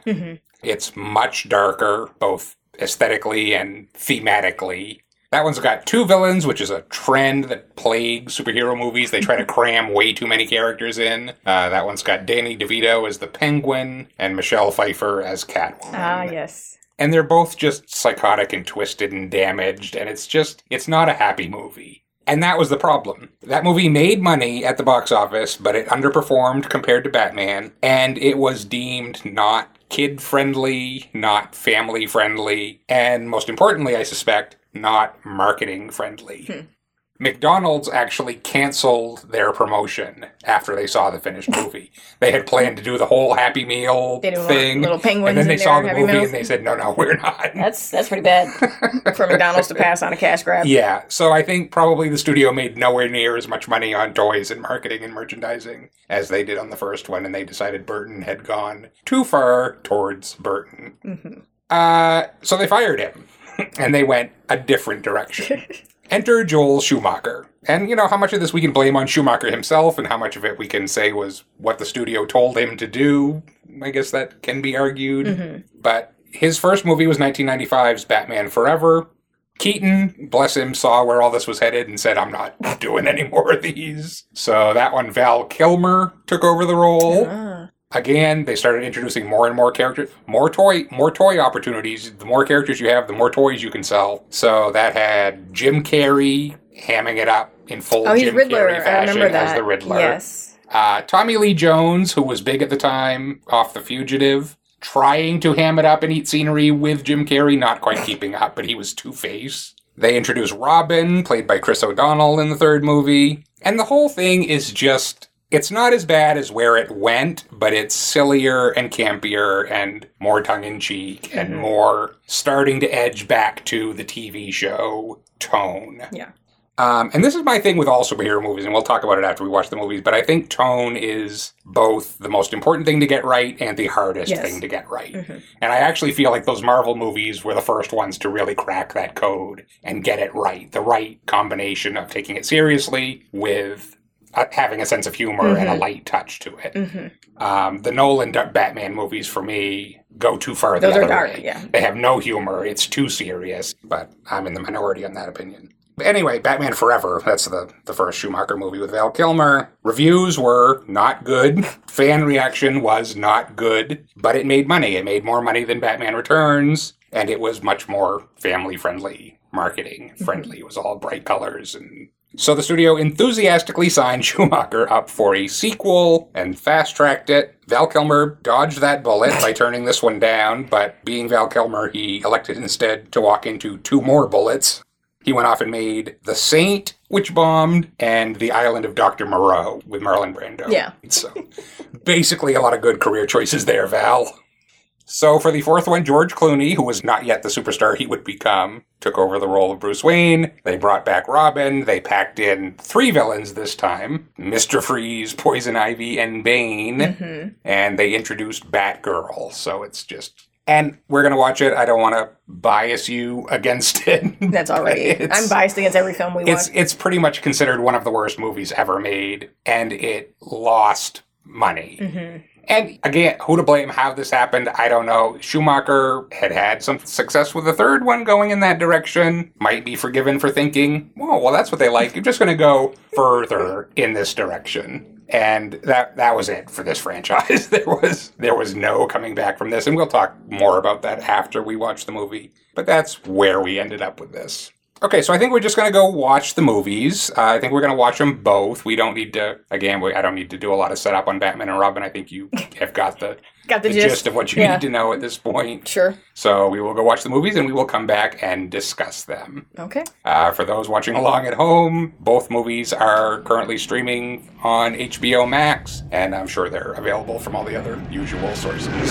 It's much darker, both aesthetically and thematically. That one's got two villains, which is a trend that plagues superhero movies. They try to cram way too many characters in. Uh, that one's got Danny DeVito as the Penguin and Michelle Pfeiffer as Catwoman. Ah, yes. And they're both just psychotic and twisted and damaged, and it's just, it's not a happy movie. And that was the problem. That movie made money at the box office, but it underperformed compared to Batman, and it was deemed not kid friendly, not family friendly, and most importantly, I suspect, not marketing friendly. Hmm. McDonald's actually canceled their promotion after they saw the finished movie. they had planned to do the whole Happy Meal They didn't want thing, little penguins and then they saw the Happy movie Meals? and they said, "No, no, we're not." That's that's pretty bad for McDonald's to pass on a cash grab. Yeah, so I think probably the studio made nowhere near as much money on toys and marketing and merchandising as they did on the first one, and they decided Burton had gone too far towards Burton. Mm-hmm. Uh, so they fired him, and they went a different direction. Enter Joel Schumacher. And you know, how much of this we can blame on Schumacher himself, and how much of it we can say was what the studio told him to do. I guess that can be argued. But his first movie was 1995's Batman Forever. Keaton, bless him, saw where all this was headed and said, I'm not doing any more of these. So that one, Val Kilmer took over the role. Ah. Again, they started introducing more and more characters, more toy, more toy opportunities. The more characters you have, the more toys you can sell. So that had Jim Carrey hamming it up in full Oh, he's Jim Riddler. Carrey I fashion remember that. as the Riddler. Yes. Uh, Tommy Lee Jones, who was big at the time, off The Fugitive, trying to ham it up and eat scenery with Jim Carrey, not quite keeping up, but he was Two Face. They introduced Robin, played by Chris O'Donnell in the third movie. And the whole thing is just. It's not as bad as where it went, but it's sillier and campier and more tongue in cheek and more starting to edge back to the TV show tone. Yeah. Um, and this is my thing with all superhero movies, and we'll talk about it after we watch the movies. But I think tone is both the most important thing to get right and the hardest Yes. thing to get right. And I actually feel like those Marvel movies were the first ones to really crack that code and get it right. The right combination of taking it seriously with having a sense of humor and a light touch to it. Mm-hmm. Um, the Nolan Batman movies for me go too far the Those are other dark, way. yeah. They have no humor. It's too serious. But I'm in the minority on that opinion. But anyway, Batman Forever. That's the the first Schumacher movie with Val Kilmer. Reviews were not good. Fan reaction was not good. But it made money. It made more money than Batman Returns, and it was much more family friendly marketing friendly. It was all bright colors and so the studio enthusiastically signed Schumacher up for a sequel and fast tracked it. Val Kilmer dodged that bullet by turning this one down, but being Val Kilmer, he elected instead to walk into two more bullets. He went off and made The Saint, which bombed, and The Island of Dr. Moreau with Marlon Brando. Yeah. So basically a lot of good career choices there, Val. So for the fourth one, George Clooney, who was not yet the superstar he would become, took over the role of Bruce Wayne. They brought back Robin. They packed in three villains this time Mr. Freeze, Poison Ivy, and Bane. And they introduced Batgirl. So it's just. And we're going to watch it. I don't want to bias you against it. That's already. I'm biased against every film we it's watch. it's pretty much considered one of the worst movies ever made, and it lost money. Mm-hmm. And again, who to blame? How this happened? I don't know. Schumacher had had some success with the third one going in that direction. Might be forgiven for thinking, "Oh, well, that's what they like. You're just going to go further in this direction." and that that was it for this franchise. there was there was no coming back from this, and we'll talk more about that after we watch the movie. But that's where we ended up with this. Okay, so I think we're just going to go watch the movies. Uh, I think we're going to watch them both. We don't need to, again, we, I don't need to do a lot of setup on Batman and Robin. I think you have got the, Got the the gist. gist of what you Yeah. need to know at this point. Sure. So we will go watch the movies and we will come back and discuss them. Okay. Uh, for those watching along at home, both movies are currently streaming on HBO Max, and I'm sure they're available from all the other usual sources.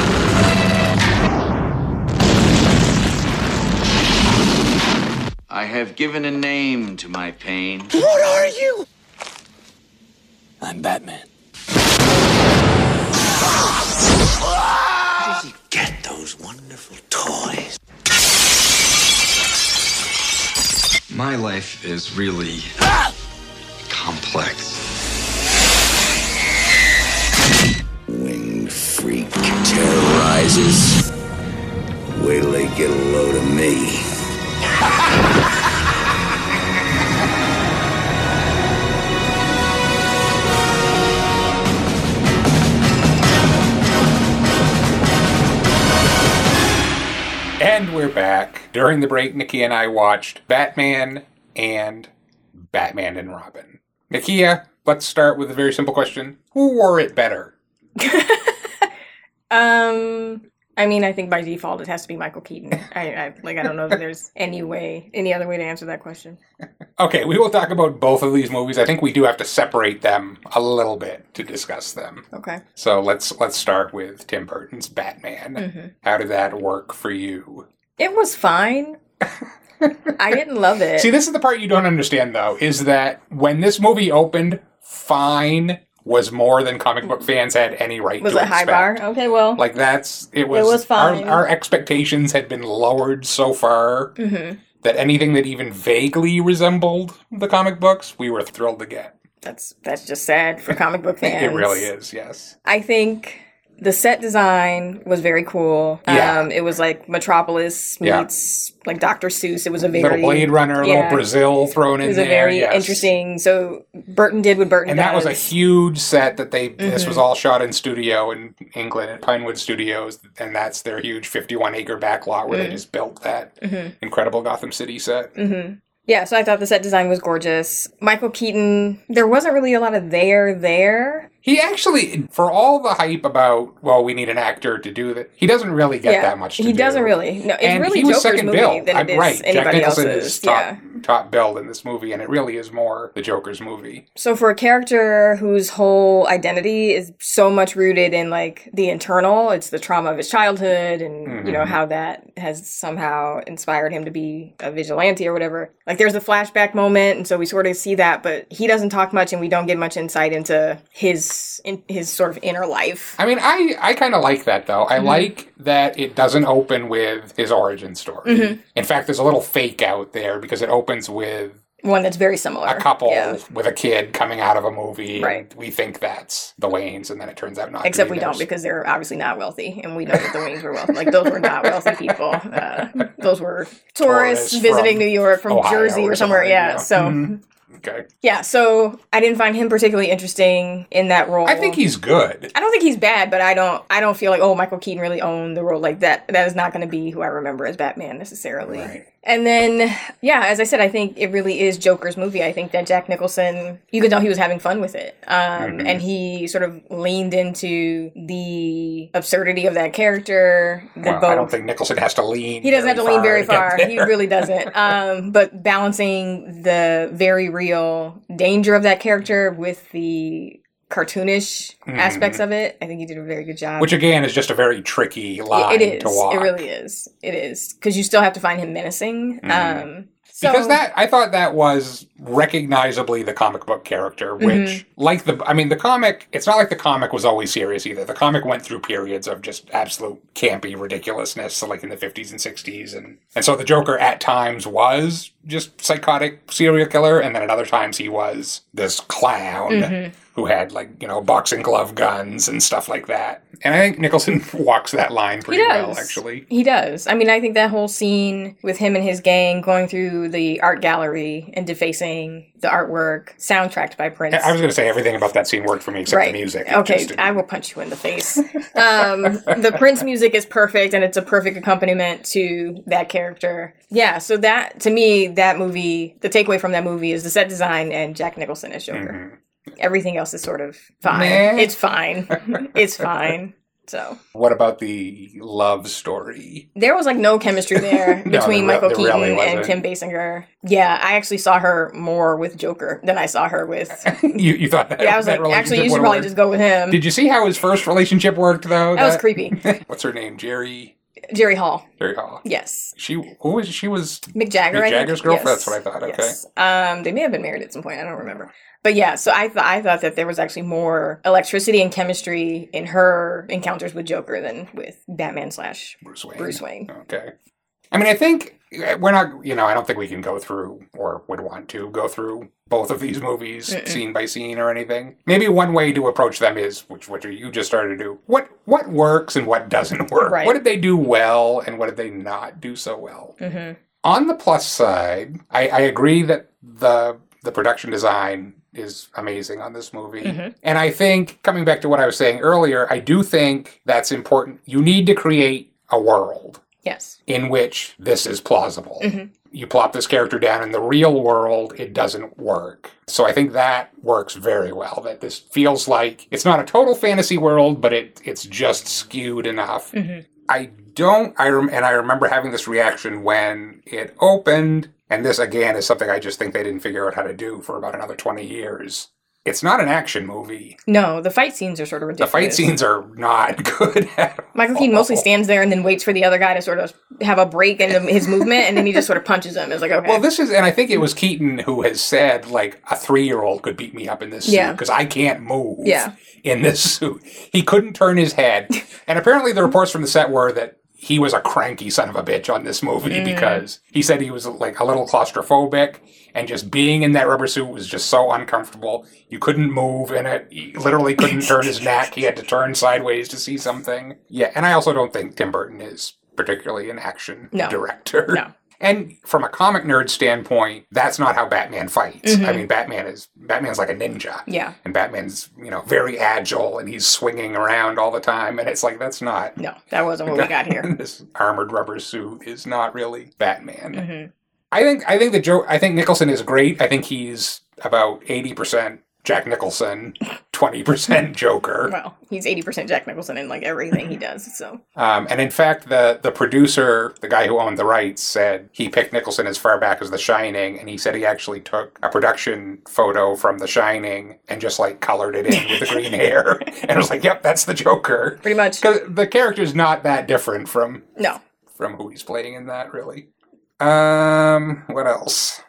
I have given a name to my pain. What are you? I'm Batman. Where did you get those wonderful toys? My life is really complex. Winged freak terrorizes. Wait till they get a load of me. And we're back. During the break, Nikki and I watched Batman and Batman and Robin. Nikia, let's start with a very simple question. Who wore it better? Um, I mean, I think by default it has to be Michael Keaton. I, I like. I don't know if there's any way, any other way to answer that question. Okay, we will talk about both of these movies. I think we do have to separate them a little bit to discuss them. Okay. So let's let's start with Tim Burton's Batman. Mm-hmm. How did that work for you? It was fine. I didn't love it. See, this is the part you don't understand though, is that when this movie opened, fine was more than comic book fans had any right was to Was it high bar? Okay, well, Like that's it was. It was fine. Our, our expectations had been lowered so far Mhm. that anything that even vaguely resembled the comic books, we were thrilled to get. that's that's just sad for comic book fans. It really is. Yes. I think the set design was very cool. Yeah. Um, it was like Metropolis Yeah. meets like Dr. Seuss. It was a very little Blade Runner, yeah. little Brazil thrown in there. It was there. a very yes. interesting. So Burton did what Burton did. And that was a huge set that they. This Mm-hmm. was all shot in studio in England at Pinewood Studios, and that's their huge fifty-one acre back lot where they Mm. just built that Mm-hmm. incredible Gotham City set. Yeah, so I thought the set design was gorgeous. Michael Keaton, there wasn't really a lot of there there. He actually, for all the hype about, well, we need an actor to do that, he doesn't really get yeah, that much. To he do. doesn't really. No, it's and really he was Joker's second movie bill. than it is right. Jack anybody Nicholson else's. is top, Yeah. top billed in this movie, and it really is more the Joker's movie. So for a character whose whole identity is so much rooted in like the internal, it's the trauma of his childhood and you know mm-hmm. how that has somehow inspired him to be a vigilante or whatever. Like there's a flashback moment and so we sort of see that, but he doesn't talk much and we don't get much insight into his in, his sort of inner life. I mean, I, I kind of like that though. Mm-hmm. I like that it doesn't open with his origin story. Mm-hmm. In fact, there's a little fake out there because it opens with One that's very similar. a couple Yeah. with a kid coming out of a movie. Right. we think that's the Waynes, and then it turns out not. to Except we don't because they're obviously not wealthy, and we know that the Waynes were wealthy. Like those were not wealthy people. Uh, those were tourists, Tourists visiting New York from Ohio Jersey or or somewhere. something, Yeah. So Mhm. Okay. yeah. So I didn't find him particularly interesting in that role. I think he's good. I don't think he's bad, but I don't. I don't feel like oh Michael Keaton really owned the role like that. That is not going to be who I remember as Batman necessarily. Right. And then yeah, as I said, I think it really is Joker's movie. I think that Jack Nicholson, you could tell he was having fun with it, um, Mm-hmm. and he sort of leaned into the absurdity of that character. Well, I don't think Nicholson has to lean. he doesn't have to lean very far. He really doesn't. Um, but balancing the very real danger of that character with the cartoonish aspects of it. I think he did a very good job. Mm-hmm. Which again is just a very tricky line it is. to walk. It really is. It is because you still have to find him menacing. Um, so Mm-hmm. because that I thought that was recognizably the comic book character, which Mm-hmm. like the I mean the comic it's not like the comic was always serious either. The comic went through periods of just absolute campy ridiculousness, so like in the fifties and sixties and and so the Joker at times was just psychotic serial killer and then at other times he was this clown Mm-hmm. Who had like, you know, boxing glove guns and stuff like that. And I think Nicholson walks that line pretty well actually. He does. I mean, I think that whole scene with him and his gang going through the art gallery and defacing the artwork, soundtracked by Prince. I was going to say everything about that scene worked for me except the music. It Okay, I will punch you in the face. um, the Prince music is perfect, and it's a perfect accompaniment to that character. Yeah, so that to me, that movie, the takeaway from that movie is the set design and Jack Nicholson as Joker. Everything else is sort of fine. Mm-hmm. It's fine. it's fine. So What about the love story? there was like no chemistry there No, between there Michael there Keaton really and wasn't. Kim Basinger. Yeah, I actually saw her more with Joker than I saw her with. You, you thought that? Yeah, I was like, actually, you should probably worked? just go with him. Did you see how his first relationship worked though? that was creepy. What's her name? Jerry. Jerry Hall. Jerry Hall. Yes. She who was she was Mick Jagger. Mick I think? Jagger's girlfriend? Yes. That's what I thought, okay. Yes. Um, they may have been married at some point. I don't remember. But yeah, so I thought I thought that there was actually more electricity and chemistry in her encounters with Joker than with Batman slash Bruce Wayne. Bruce Wayne. Okay. I mean, I think uh, we're not. You know, I don't think we can go through or would want to go through both of these movies scene by scene or anything. Maybe one way to approach them is, which what you just started to do. What what works and what doesn't work. Right. What did they do well and what did they not do so well? Mm-hmm. On the plus side, I, I agree that the the production design is amazing on this movie. Mm-hmm. And I think coming back to what I was saying earlier, I do think that's important. You need to create a world Yes. in which this is plausible. Mhm. You plop this character down in the real world, it doesn't work. So I think that works very well. That this feels like it's not a total fantasy world, but it it's just skewed enough. Mhm. I don't. I rem- and I remember having this reaction when it opened. And this again is something I just think they didn't figure out how to do for about another twenty years. It's not an action movie. No, the fight scenes are sort of ridiculous. The fight scenes are not good at Michael Keaton mostly stands there and then waits for the other guy to sort of have a break in his movement, and then he just sort of punches him. It's like okay, Well, this is, and I think it was Keaton who has said, like, a three year old could beat me up in this suit because I can't move Yeah. in this suit. He couldn't turn his head. and apparently, the reports from the set were that he was a cranky son of a bitch on this movie Mm. because he said he was, like, a little claustrophobic and just being in that rubber suit was just so uncomfortable. You couldn't move in it. He literally couldn't turn his neck. He had to turn sideways to see something. Yeah, and I also don't think Tim Burton is particularly an action No. director. No. And from a comic nerd standpoint, that's not how Batman fights. Mm-hmm. I mean, Batman is Batman's like a ninja. yeah, And Batman's, you know, very agile and he's swinging around all the time. And it's like, that's not. no, that wasn't what we got here. this armored rubber suit is not really Batman. Mhm. I think I think the Joe I think Nicholson is great. I think he's about eighty percent Jack Nicholson, twenty percent Joker. Well, he's eighty percent Jack Nicholson in like everything he does. So Um, and in fact, the the producer, the guy who owned the rights, said he picked Nicholson as far back as The Shining, and he said he actually took a production photo from The Shining and just like colored it in with the green hair, and it was like, "Yep, that's the Joker." pretty much, Because the character's not that different from no. from who he's playing in that, really. Um, what else?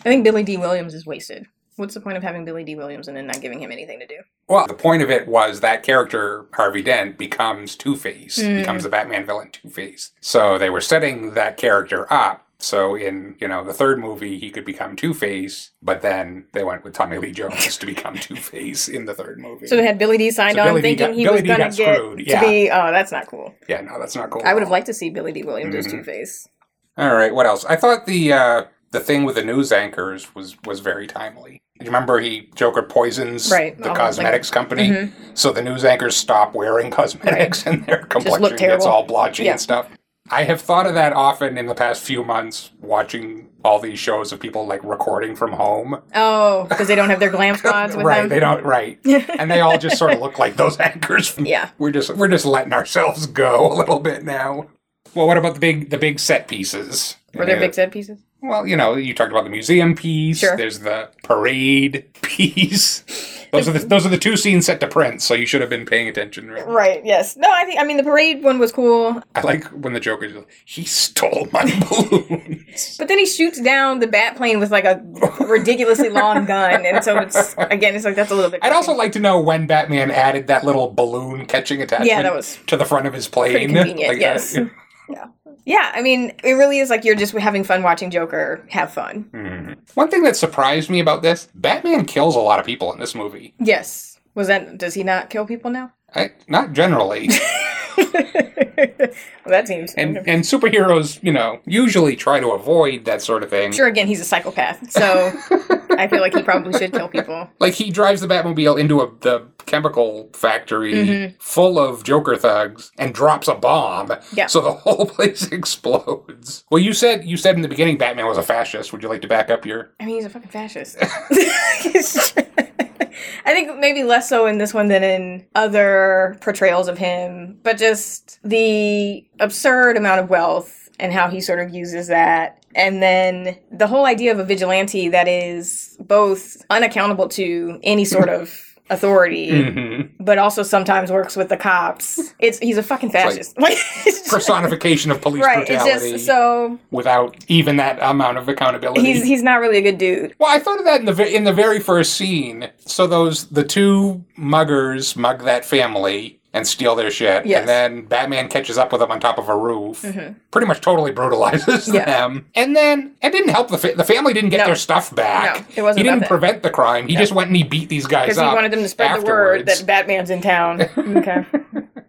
I think Billy Dee Williams is wasted. What's the point of having Billy Dee Williams and then not giving him anything to do? Well, the point of it was that character, Harvey Dent, becomes Two Face, Hmm. becomes the Batman villain Two Face. So they were setting that character up. So in, you know, the third movie, he could become Two Face, but then they went with Tommy Lee Jones to become Two Face in the third movie. So they had Billy Dee signed So on, Billy thinking got- he Billy was going to get screwed, to yeah. be. Oh, that's not cool. yeah, no, that's not cool. I would have liked to see Billy Dee Williams as Mhm. Two Face. All right, what else? I thought the uh, the thing with the news anchors was was very timely. You remember he Joker poisons Right, the all, cosmetics like- company, Mhm. so the news anchors stop wearing cosmetics and their complexion gets all blotchy Yeah. and stuff. I have thought of that often in the past few months, watching all these shows of people like recording from home. Oh, because they don't have their glam squads with right, them. they don't. Right, and they all just sort of look like those anchors. From, Yeah. we're just we're just letting ourselves go a little bit now. Well, what about the big the big set pieces? Were there Yeah. big set pieces? Well, you know, you talked about the museum piece. Sure. There's the parade piece. Those are the those are the two scenes set to Prince, so you should have been paying attention. Right? Right. Yes. No. I think. I mean, the parade one was cool, I like when the Joker's like, he stole my balloons. but then he shoots down the bat plane with like a ridiculously long gun, and so it's again, it's like that's a little bit. I'd also like to know when Batman added that little balloon catching attachment Yeah, that was to the front of his plane. pretty convenient. Like, yes. uh, yeah. Yeah. I mean, it really is like you're just having fun watching Joker have fun. mhm. One thing that surprised me about this, Batman kills a lot of people in this movie. Yes. Was that? Does he not kill people now? I, not generally. well, that seems. and and superheroes, you know, usually try to avoid that sort of thing. Sure, again, he's a psychopath, so I feel like he probably should kill people. Like he drives the Batmobile into a the chemical factory Mhm. full of Joker thugs and drops a bomb. Yeah. So the whole place explodes. Well, you said you said in the beginning Batman was a fascist. Would you like to back up your? I mean, he's a fucking fascist. I think maybe less so in this one than in other portrayals of him, but just the absurd amount of wealth and how he sort of uses that. And then the whole idea of a vigilante that is both unaccountable to any sort of authority, Mhm. but also sometimes works with the cops. It's he's a fucking fascist. Like, Personification of police right. It's brutality just so without even that amount of accountability. he's he's not really a good dude. Well, I thought of that in the in the very first scene. So those the two muggers mug that family and steal their shit, Yes. and then Batman catches up with them on top of a roof. Mhm. Pretty much totally brutalizes Yeah. them, and then it didn't help the fa- the family didn't get No. their stuff back. No, it wasn't he didn't prevent the crime. He No. just went and he beat these guys up. because he wanted them to spread the word that Batman's in town. Okay.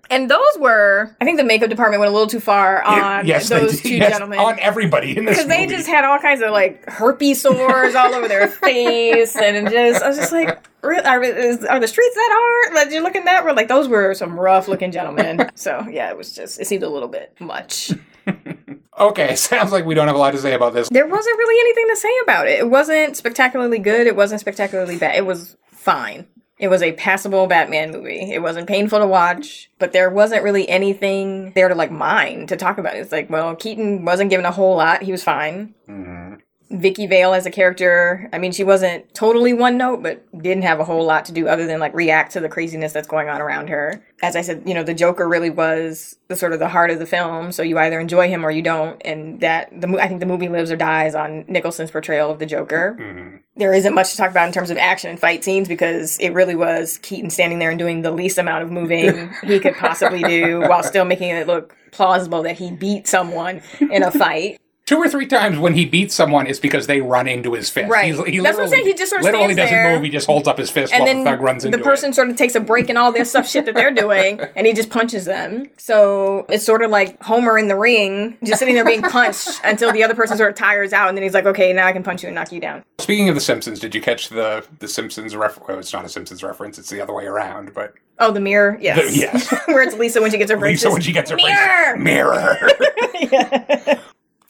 And those were, I think the makeup department went a little too far on yes, those two Yes, gentlemen. on everybody in this Because they just had all kinds of like herpes sores all over their face, and just I was just like, "Re- are, is, are the streets that hard? Like you're looking that? Were like those were some rough looking gentlemen. so yeah, it was just it seemed a little bit much. okay. Sounds like we don't have a lot to say about this. There wasn't really anything to say about it. It wasn't spectacularly good. It wasn't spectacularly bad. It was fine. It was a passable Batman movie. It wasn't painful to watch, but there wasn't really anything there to like mine to talk about. It's like, well, Keaton wasn't given a whole lot. He was fine. Mm-hmm. Vicki Vale as a character, I mean, she wasn't totally one note, but didn't have a whole lot to do other than like react to the craziness that's going on around her. As I said, you know, the Joker really was the sort of the heart of the film, so you either enjoy him or you don't, and that the I think the movie lives or dies on Nicholson's portrayal of the Joker. Mm-hmm. There isn't much to talk about in terms of action and fight scenes because it really was Keaton standing there and doing the least amount of moving he could possibly do while still making it look plausible that he beat someone in a fight. Two or three times when he beats someone, it's because they run into his fist. Right. He's- he That's what I'm literally- saying. He just sort of literally doesn't there. move. He just holds up his fist and while then the thug runs into the person sort of takes a break and all this stuff shit that they're doing and he just punches them so it's sort of like homer in the ring just sitting there being punched until the other person sort of tires out and then he's like okay now i can punch you and knock you down. Speaking of The Simpsons, did you catch the the Simpsons reference? Well, it's not a Simpsons reference. It's the other way around. But oh the mirror yes The- yes. where it's lisa when she gets her braces Lisa when she gets her mirror braces. mirror.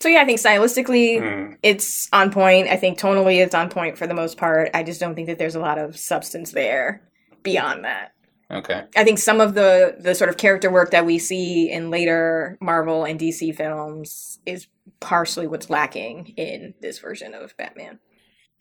So yeah i think stylistically Hmm. it's on point i think tonally it's on point for the most part i just don't think that there's a lot of substance there beyond that okay. I think some of the the sort of character work that we see in later Marvel and DC films is partially what's lacking in this version of Batman.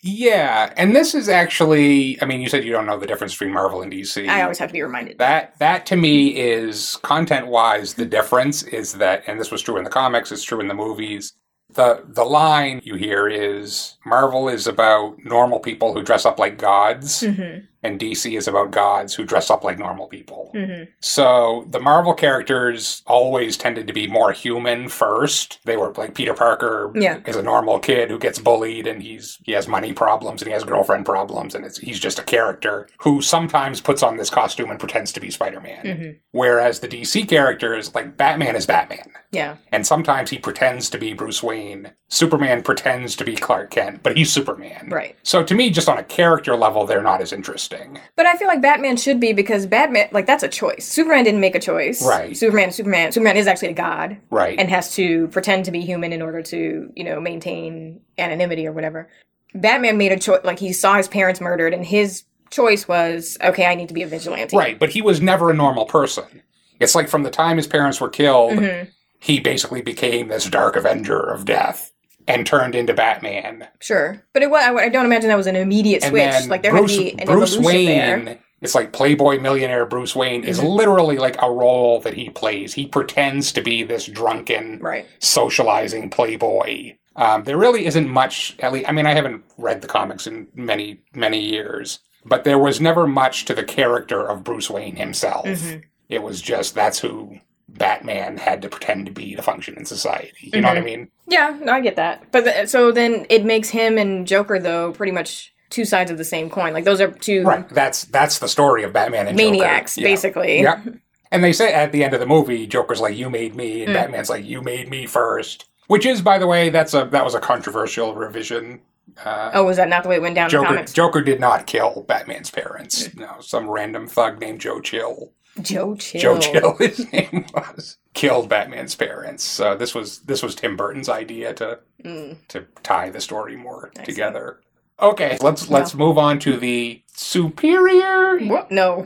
Yeah, and this is actually. I mean, you said you don't know the difference between Marvel and DC. I always have to be reminded. That that to me is content wise the difference is that and this was true in the comics, it's true in the movies. The the line you hear is Marvel is about normal people who dress up like gods Mhm. And DC is about gods who dress up like normal people. Mhm. So the Marvel characters always tended to be more human first. They were like Peter Parker Yeah. is a normal kid who gets bullied and he's he has money problems and he has girlfriend problems and it's, he's just a character who sometimes puts on this costume and pretends to be Spider-Man. Mhm. Whereas the DC characters like Batman is Batman. Yeah. And sometimes he pretends to be Bruce Wayne. Superman pretends to be Clark Kent, but he's Superman. Right. So to me, just on a character level, they're not as interesting. But I feel like Batman should be because Batman like that's a choice. Superman didn't make a choice. Right. Superman Superman Superman is actually a god. Right. And has to pretend to be human in order to, you know, maintain anonymity or whatever. Batman made a choice like he saw his parents murdered and his choice was, okay, I need to be a vigilante. Right, but he was never a normal person. It's like from the time his parents were killed, Mhm. he basically became this dark avenger of death. And turned into Batman. Sure, but it was. I don't imagine that was an immediate And switch. Like there Bruce, had to be an Bruce Wayne, there. it's like Playboy millionaire Bruce Wayne is Mhm. literally like a role that he plays. He pretends to be this drunken, Right. socializing playboy. Um, there really isn't much. At least, I mean, I haven't read the comics in many, many years, but there was never much to the character of Bruce Wayne himself. Mhm. It was just that's who Batman had to pretend to be to function in society. You know what I Mhm. mean? Yeah, no, I get that. But th- so then it makes him and Joker though pretty much two sides of the same coin. Like those are two Right. That's that's the story of Batman and Joker. maniacs, Yeah. basically. Yeah. And they say at the end of the movie, Joker's like, "You made me," and Mm. Batman's like, "You made me first. Which is, by the way, that's a that was a controversial revision. Uh, Oh, was that not the way it went down Joker comics? Joker did not kill Batman's parents. No, some random thug named Joe Chill. Joe Chill. Joe Chill, his name was, killed Batman's parents. So this was this was Tim Burton's idea to Mm. to tie the story more together. Okay, let's let's move on to the superior What? No.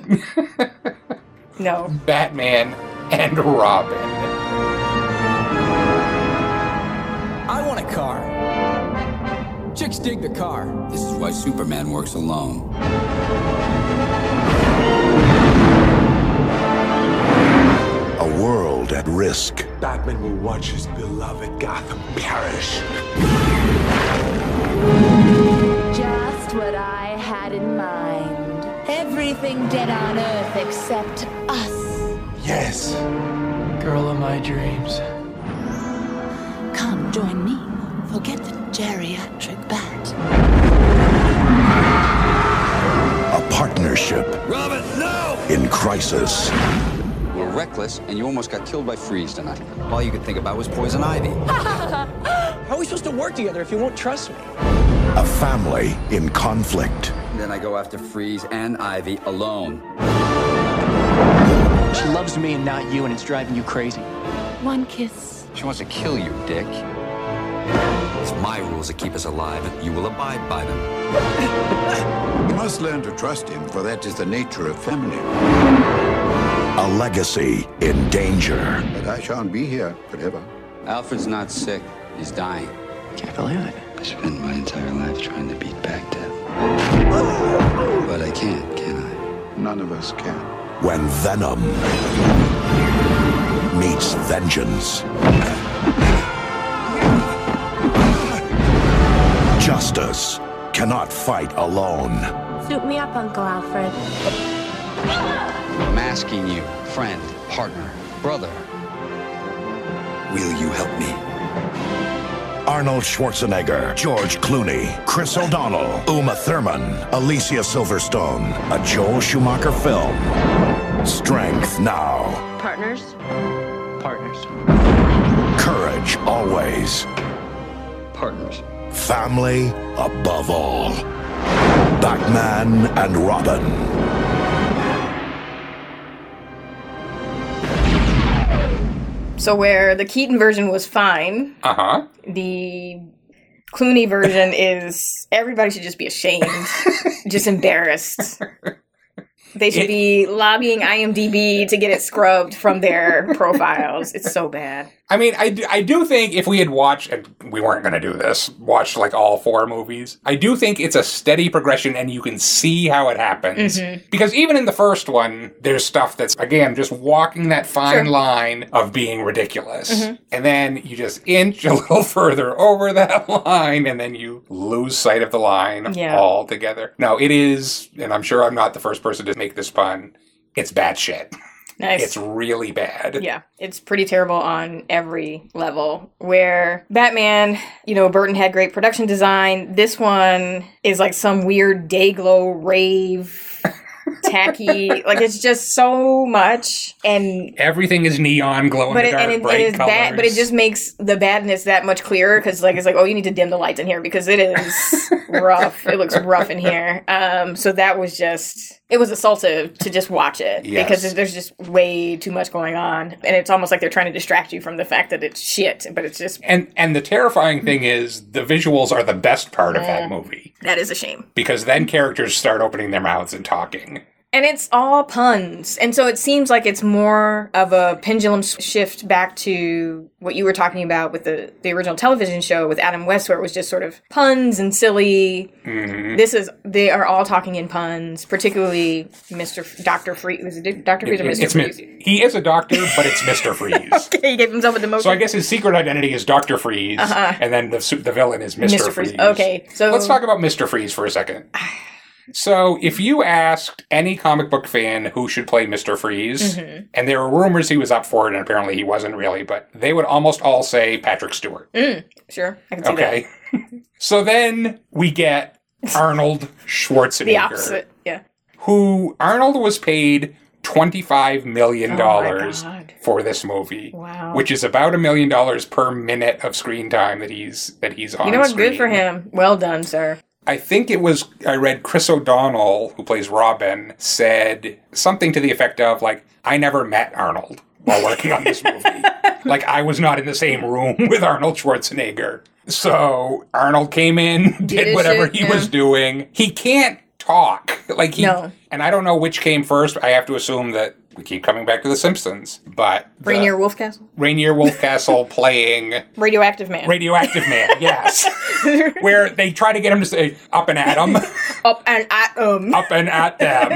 no. Batman and Robin. I want a car. Chicks dig the car. This is why Superman works alone. World at risk. Batman will watch his beloved Gotham perish. Just what I had in mind. Everything dead on Earth except us. Yes. Girl of my dreams. Come join me. Forget the geriatric bat. A partnership Robin, no! in crisis. You were reckless, and you almost got killed by Freeze tonight. All you could think about was poison ivy. How are we supposed to work together if you won't trust me? A family in conflict. Then I go after Freeze and Ivy alone. She loves me and not you, and it's driving you crazy. One kiss. She wants to kill you, Dick. It's my rules that keep us alive, and you will abide by them. You must learn to trust him, for that is the nature of family. A legacy in danger. But I shan't be here forever. Alfred's not sick. He's dying. Can't believe it. I spent my entire life trying to beat back death. But I can't, can I? None of us can. When venom meets vengeance. Justice cannot fight alone. Suit me up, Uncle Alfred. I'm asking you, friend, partner, brother. Will you help me? Arnold Schwarzenegger, George Clooney, Chris O'Donnell, Uma Thurman, Alicia Silverstone. A Joel Schumacher film. Strength now. Partners? Partners. Courage always. Partners. Family above all. Batman and Robin. So where the Keaton version was fine, Uh huh. the Clooney version is everybody should just be ashamed, just embarrassed. They should It- be lobbying IMDb to get it scrubbed from their profiles. It's so bad. I mean, I do, I do think if we had watched, and we weren't going to do this, watched like all four movies, I do think it's a steady progression and you can see how it happens. Mhm. Because even in the first one, there's stuff that's, again, just walking that fine Sure. line of being ridiculous. Mhm. And then you just inch a little further over that line and then you lose sight of the line Yeah. altogether. No, it is, and I'm sure I'm not the first person to make this pun, it's bad shit. Nice. It's really bad. Yeah, it's pretty terrible on every level. Where Batman, you know, Burton had great production design. This one is like some weird Dayglow rave, tacky. like it's just so much, and Everything is neon glowing but it, dark, and it, bright it is colors. bad. But it just makes the badness that much clearer because like it's like oh you need to dim the lights in here because it is rough. It looks rough in here. Um, so that was just it was assaultive to just watch it Yes. because there's just way too much going on, and it's almost like they're trying to distract you from the fact that it's shit. But it's just And and the terrifying thing is the visuals are the best part of that Mm. movie that is a shame. because then characters start opening their mouths and talking. And it's all puns. And so it seems like it's more of a pendulum shift back to what you were talking about with the, the original television show with Adam West, where it was just sort of puns and silly. Mhm. This is, they are all talking in puns, particularly Mr. F- Dr. Freeze. Was it Dr. Freeze or Mr. It's Freeze? Mi- he is a doctor, but it's Mr. Freeze. okay, he gave himself a demotion. So I guess his secret identity is Doctor Freeze, Uh-huh. and then the the villain is Mister Mr. Freeze. Freeze. Okay, so- let's talk about Mister Freeze for a second. So, if you asked any comic book fan who should play Mister Freeze, Mhm. and there were rumors he was up for it, and apparently he wasn't really, but they would almost all say Patrick Stewart. Mm, sure, I can see Okay. so then we get Arnold. Schwarzenegger, The opposite, yeah. who Arnold was paid $25 million Oh for this movie. Wow. Which is about a million dollars per minute of screen time that he's that he's on. You know what? Good for him. Well done, sir. I think it was I read Chris O'Donnell, who plays Robin, said something to the effect of like, I never met Arnold while working on this movie. like I was not in the same room with Arnold Schwarzenegger. So Arnold came in, did, his whatever shit, he yeah. was doing. He can't talk. Like he No. and I don't know which came first. I have to assume that we keep coming back to the Simpsons. But Rainier Wolfcastle? Rainier Wolfcastle playing Radioactive Man. Radioactive Man, yes. Where they try to get him to say up and at him, Up and at um. up and at them.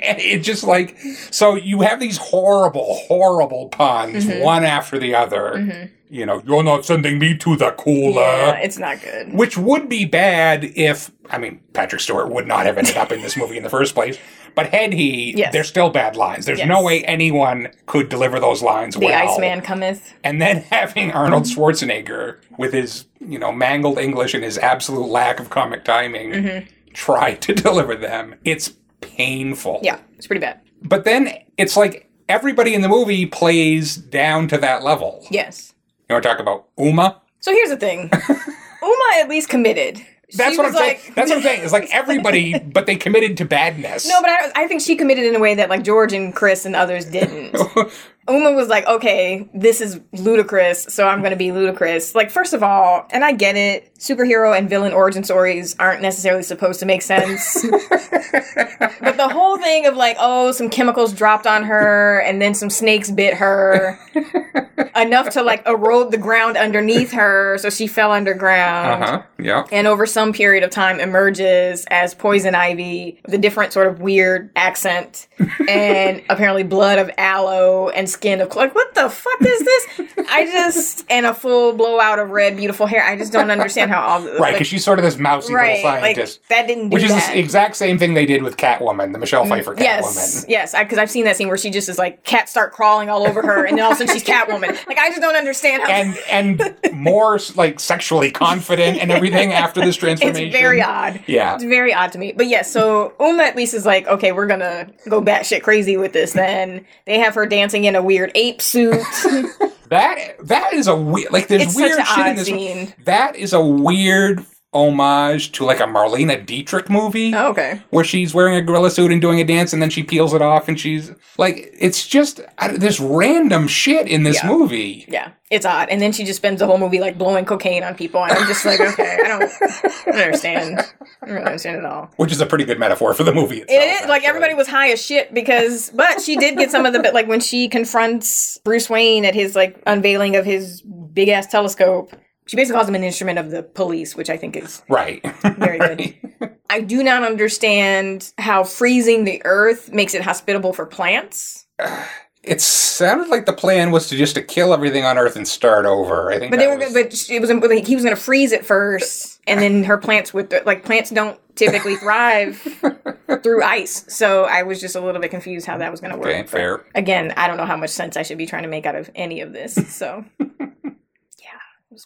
And it just like so you have these horrible, horrible puns, Mhm. one after the other. Mhm. You know, you're not sending me to the cooler. Yeah, it's not good. Which would be bad if I mean Patrick Stewart would not have ended up in this movie in the first place. But had he, Yes. they're still bad lines. There's no way anyone could deliver those lines The well. Iceman cometh. And then having Arnold Schwarzenegger with his, you know, mangled English and his absolute lack of comic timing Mhm. try to deliver them. It's painful. Yeah, it's pretty bad. But then it's like everybody in the movie plays down to that level. Yes. You want to talk about Uma? So here's the thing. Uma at least committed. That's She what I'm was saying. That's what I'm saying. It's like everybody, but they committed to badness. No, but I, I think she committed in a way that like George and Chris and others didn't. Uma was like, okay, this is ludicrous, so I'm going to be ludicrous. Like, first of all, and I get it, superhero and villain origin stories aren't necessarily supposed to make sense. but the whole thing of like, oh, some chemicals dropped on her and then some snakes bit her enough to like erode the ground underneath her, so she fell underground Uh huh. Yeah. and over some period of time emerges as poison ivy with a different sort of weird accent and apparently blood of aloe and skin of like what the fuck is this i just and a full blowout of red beautiful hair i just don't understand how all Right, like, because she's sort of this mousy right little scientist. like that didn't do which is the exact same thing they did with Catwoman, the Michelle Pfeiffer Catwoman. Yes, yes, because I've seen that scene where she just is like cats start crawling all over her, and then all of a sudden she's Catwoman. Like I just don't understand how. and and more like sexually confident and everything after this transformation. It's very odd. Yeah. It's very odd to me. But yes, so Uma at least is like, okay, we're gonna go batshit crazy with this then. They have her dancing in a weird ape suit. That that is a weird like there's It's weird shit in this. scene. That is a weird homage to like a Marlene Dietrich movie. Oh, okay. Where she's wearing a gorilla suit and doing a dance, and then she peels it off, and she's like, it's just I, there's random shit in this Yeah. movie. yeah, it's odd. And then she just spends the whole movie like blowing cocaine on people, and I'm just like, okay, I don't, I don't understand. I don't really understand at all. Which is a pretty good metaphor for the movie It itself. is like everybody was high as shit because, but she did get some of the bit like when she confronts Bruce Wayne at his like unveiling of his big ass telescope. She basically calls him an instrument of the police, which I think is Right. very good. I do not understand how freezing the earth makes it hospitable for plants. It sounded like the plan was to just to kill everything on Earth and start over. I think. But they were, was- but it was like he was going to freeze it first, and then her plants would like plants don't typically thrive through ice. So I was just a little bit confused how that was going to work. Okay, fair. Again, I don't know how much sense I should be trying to make out of any of this. So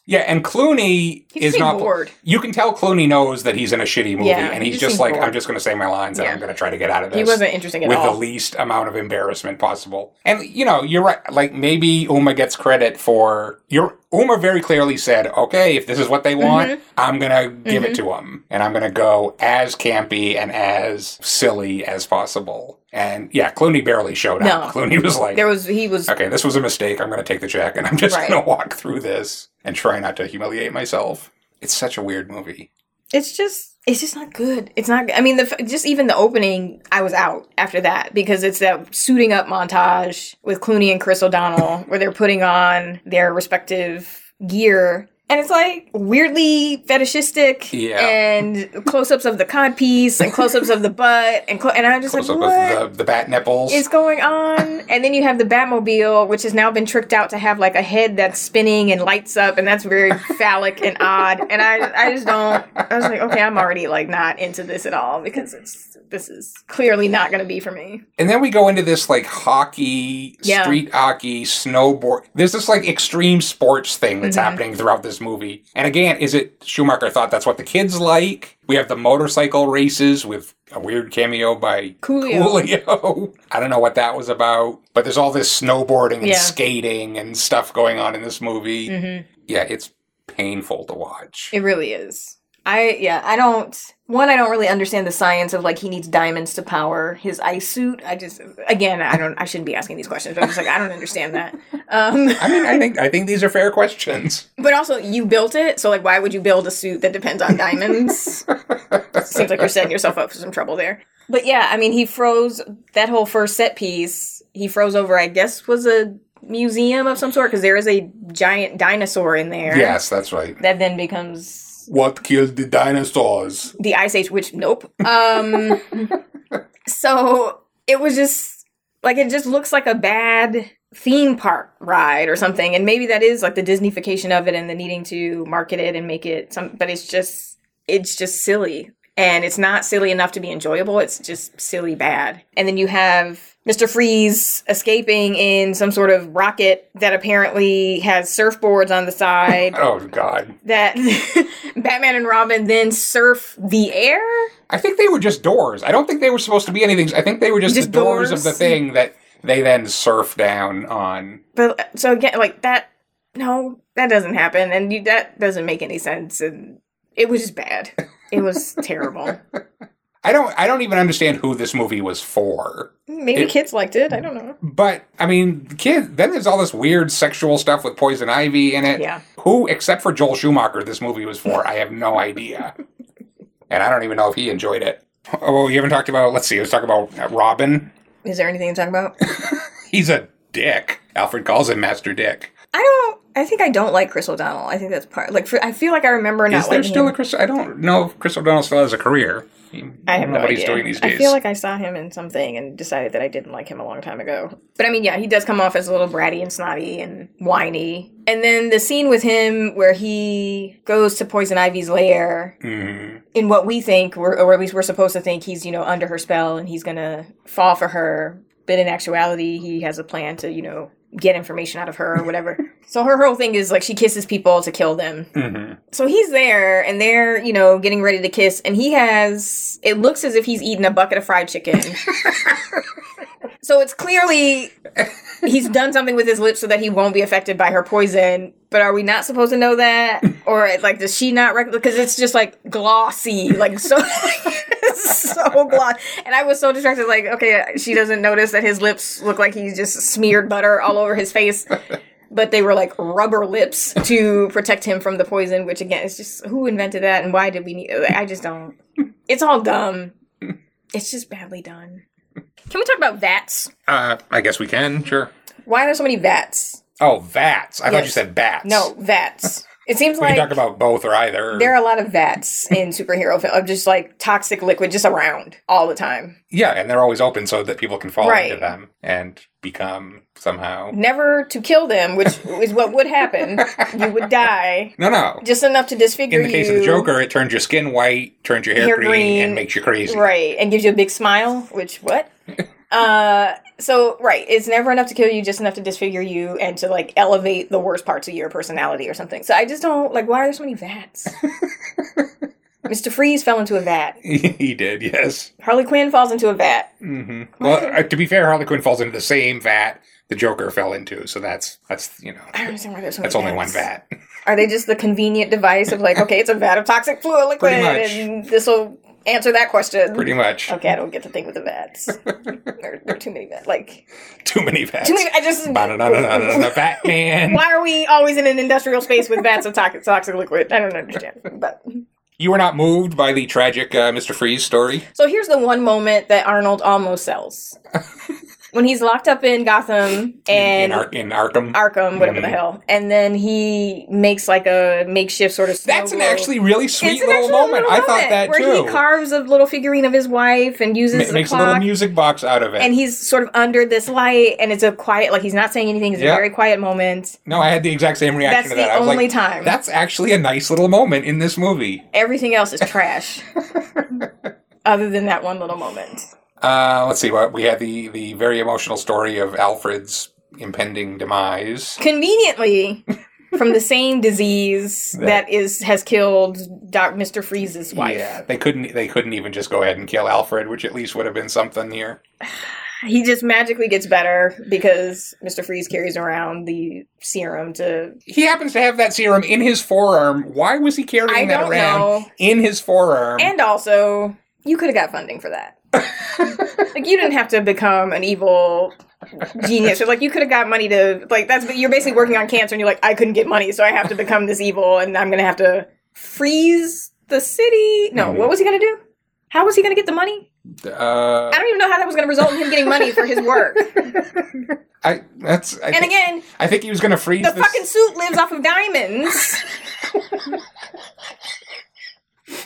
Yeah, and Clooney He is not. bored. You can tell Clooney knows that he's in a shitty movie, Yeah, and he he's just like, bored. I'm just going to say my lines, and I'm going to try to get out of this. He wasn't interesting at with all. the least amount of embarrassment possible. And you know, you're right. Like maybe Uma gets credit for your. Uma very clearly said, "Okay, if this is what they want, Mhm. I'm gonna give it Mhm. to them, and I'm gonna go as campy and as silly as possible." And yeah, Clooney barely showed up. no. Clooney was like, there was he was okay, this was a mistake. I'm going to take the check and I'm just Right. going to walk through this and try not to humiliate myself. It's such a weird movie. it's just it's just not good. It's not. I mean, the just even the opening, I was out after that because it's that suiting up montage with Clooney and Chris O'Donnell where they're putting on their respective gear. And it's like weirdly fetishistic, Yeah. and close-ups of the cod piece, and close-ups of the butt, and and I'm just Close like, up what? of the, the bat nipples. is going on? And then you have the Batmobile, which has now been tricked out to have like a head that's spinning and lights up, and that's very phallic and odd. And I, I just don't. I was like, okay, I'm already like not into this at all because it's this is clearly not going to be for me. And then we go into this like hockey, Yeah. street hockey, snowboard. There's this like extreme sports thing that's Mhm. happening throughout this movie. And again, is it Schumacher thought that's what the kids like? We have the motorcycle races with a weird cameo by Coolio. Coolio. I don't know what that was about, but there's all this snowboarding and Yeah. skating and stuff going on in this movie. Mhm. Yeah, it's painful to watch. It really is. I yeah, I don't one I don't really understand the science of like he needs diamonds to power his ice suit. I just again, I don't I shouldn't be asking these questions, but I'm just like I don't understand that. Um I mean, I think I think these are fair questions. But also, you built it, so like, why would you build a suit that depends on diamonds? Seems like you're setting yourself up for some trouble there. But yeah, I mean, he froze that whole first set piece. He froze over, I guess, was a museum of some sort because there is a giant dinosaur in there. Yes, that's right. That then becomes What killed the dinosaurs? the Ice Age, which nope. Um, so it was just like it just looks like a bad theme park ride or something, and maybe that is like the Disneyfication of it and the needing to market it and make it some. But it's just it's just silly, and it's not silly enough to be enjoyable. It's just silly bad, and then you have. Mr. Freeze escaping in some sort of rocket that apparently has surfboards on the side Oh God. that Batman and Robin then surf the air. I think they were just doors. I don't think they were supposed to be anything. I think they were just, Just the doors, of the thing that they then surf down on. But uh, so again, like that, no, that doesn't happen, and you, that doesn't make any sense. And it was just bad. It was terrible. I don't. I don't even understand who this movie was for. Maybe It- kids liked it. I don't know. But I mean, kid. Then there's all this weird sexual stuff with poison ivy in it. Yeah. Who, except for Joel Schumacher, this movie was for? I have no idea. and I don't even know if he enjoyed it. Oh, you haven't talked about. Let's see. Let's talk about uh, Robin. Is there anything to talk about? He's a dick. Alfred calls him Master Dick. I don't. I think I don't like Chris O'Donnell. I think that's part. Like, for, I feel like I remember not Is there still him. a Chris? I don't know if Chris O'Donnell still has a career. I have don't no know what idea. he's doing these days. I feel like I saw him in something and decided that I didn't like him a long time ago. But I mean, yeah, he does come off as a little bratty and snotty and whiny. And then the scene with him where he goes to Poison Ivy's lair Mhm. in what we think, or, or at least we're supposed to think, he's you know under her spell and he's gonna fall for her. But in actuality, he has a plan to you know get information out of her or whatever. so her whole thing is like she kisses people to kill them. Mhm. So he's there and they're, you know, getting ready to kiss and he has it looks as if he's eating a bucket of fried chicken. so it's clearly he's done something with his lips so that he won't be affected by her poison. But are we not supposed to know that? Or like does she not rec- because it's just like glossy, like so so glossy. And I was so distracted like okay, she doesn't notice that his lips look like he's just smeared butter all over his face but they were like rubber lips to protect him from the poison which again is just who invented that and why did we need i just don't it's all dumb it's just badly done can we talk about vats Uh, I guess we can. Sure. why are there so many vats Oh, vats. I thought you said bats. no vats it seems We like talk about both or either. there are a lot of vats in superhero film of just like toxic liquid just around all the time yeah, and they're always open so that people can fall Right. into them and become somehow. never to kill them which is what would happen you would die No, no. just enough to disfigure In the case you of the Joker, it turns your skin white, turns your hair, Hair green, green. and makes you crazy. Right, and gives you a big smile, which what? uh so right, it's never enough to kill you, just enough to disfigure you and to like elevate the worst parts of your personality or something. So I just don't like why are there so many vats? Mr. Freeze fell into a vat. he did, yes. Harley Quinn falls into a vat. hmm Well, uh, to be fair, Harley Quinn falls into the same vat the Joker fell into, so that's that's you know I don't understand why there's so many that's only one vat. Are they just the convenient device of like, okay, it's a vat of toxic fluid liquid and this will answer that question? Pretty much. Okay, I don't get the thing with the vats. there, there are too many vats. Like Too many vats. too many. I just Batman. Why are we always in an industrial space with vats of toxic, toxic liquid? I don't understand. But You were not moved by the tragic uh, Mr. Freeze story? So here's the one moment that Arnold almost sells. when he's locked up in Gotham and in, Ar- in Arkham. Arkham, whatever the Mhm. hell, and then he makes like a makeshift sort of. That's an globe. actually really sweet It's little moment. little I thought that where too. he carves a little figurine of his wife and uses Ma- the makes a little music box out of it. and he's sort of under this light, and it's a quiet, like he's not saying anything. It's Yeah. a very quiet moment. no, I had the exact same reaction That's to that. the I was only like, time. That's actually a nice little moment in this movie. Everything else is trash, other than that one little moment. Uh, let's see what we had the the very emotional story of Alfred's impending demise. Conveniently, from the same disease That- that is has killed Doc Mister Freeze's wife. Yeah, they couldn't they couldn't even just go ahead and kill Alfred, which at least would have been something here. He just magically gets better because Mister Freeze carries around the serum to. He happens to have that serum in his forearm. Why was he carrying I that around know. in his forearm? And also, you could have got funding for that. Like you didn't have to become an evil genius or like you could have got money to like that's you're basically working on cancer and you're like I couldn't get money so I have to become this evil and I'm gonna have to freeze the city. No, Mhm. what was he gonna do? How was he gonna get the money? uh, I don't even know how that was gonna result in him getting money for his work. I that's I, and thi- again, I think he was going to freeze the this. fucking suit lives off of diamonds.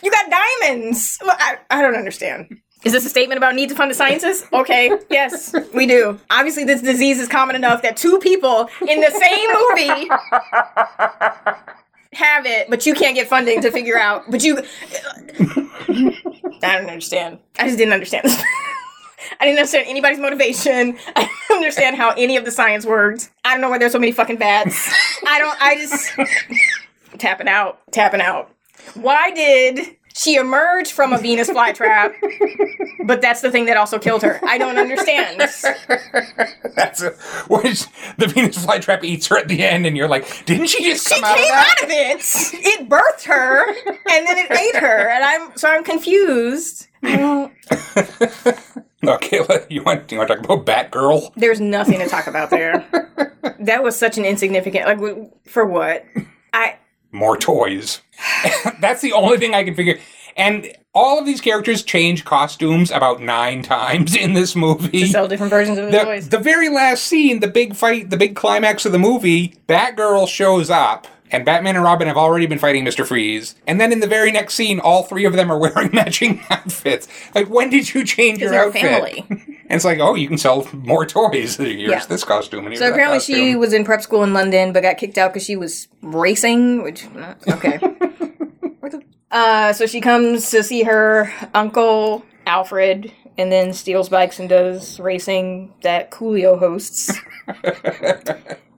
you got diamonds. Well, I, I don't understand. Is this a statement about need to fund the sciences? Okay, yes, we do. Obviously, this disease is common enough that two people in the same movie have it, but you can't get funding to figure out. But you, I don't understand. I just didn't understand. I didn't understand anybody's motivation. I didn't understand how any of the science worked. I don't know why there's so many fucking bats. I don't. I just tapping out, tapping out. Why did she emerged from a Venus flytrap? But that's the thing that also killed her. I don't understand. That's a, which the Venus flytrap eats her at the end, and you're like, didn't she just She come came out of that? out of it. It birthed her, and then it ate her, and I'm so I'm confused. I don't. Okay, you want you want to talk about Batgirl? There's nothing to talk about there. That was such an insignificant. Like, for what? I More toys. That's the only thing I can figure. And all of these characters change costumes about nine times in this movie. to sell different versions of the, the, toys. the very last scene, the big fight, the big climax of the movie, Batgirl shows up, and Batman and Robin have already been fighting Mr. Freeze. And then in the very next scene, all three of them are wearing matching outfits. Like, when did you change your outfit? family. And it's like, oh, you can sell more toys. Here's Yeah. this costume. And So apparently she was in prep school in London, but got kicked out because she was racing. Which uh, okay. uh, so she comes to see her uncle Alfred, and then steals bikes and does racing that Coolio hosts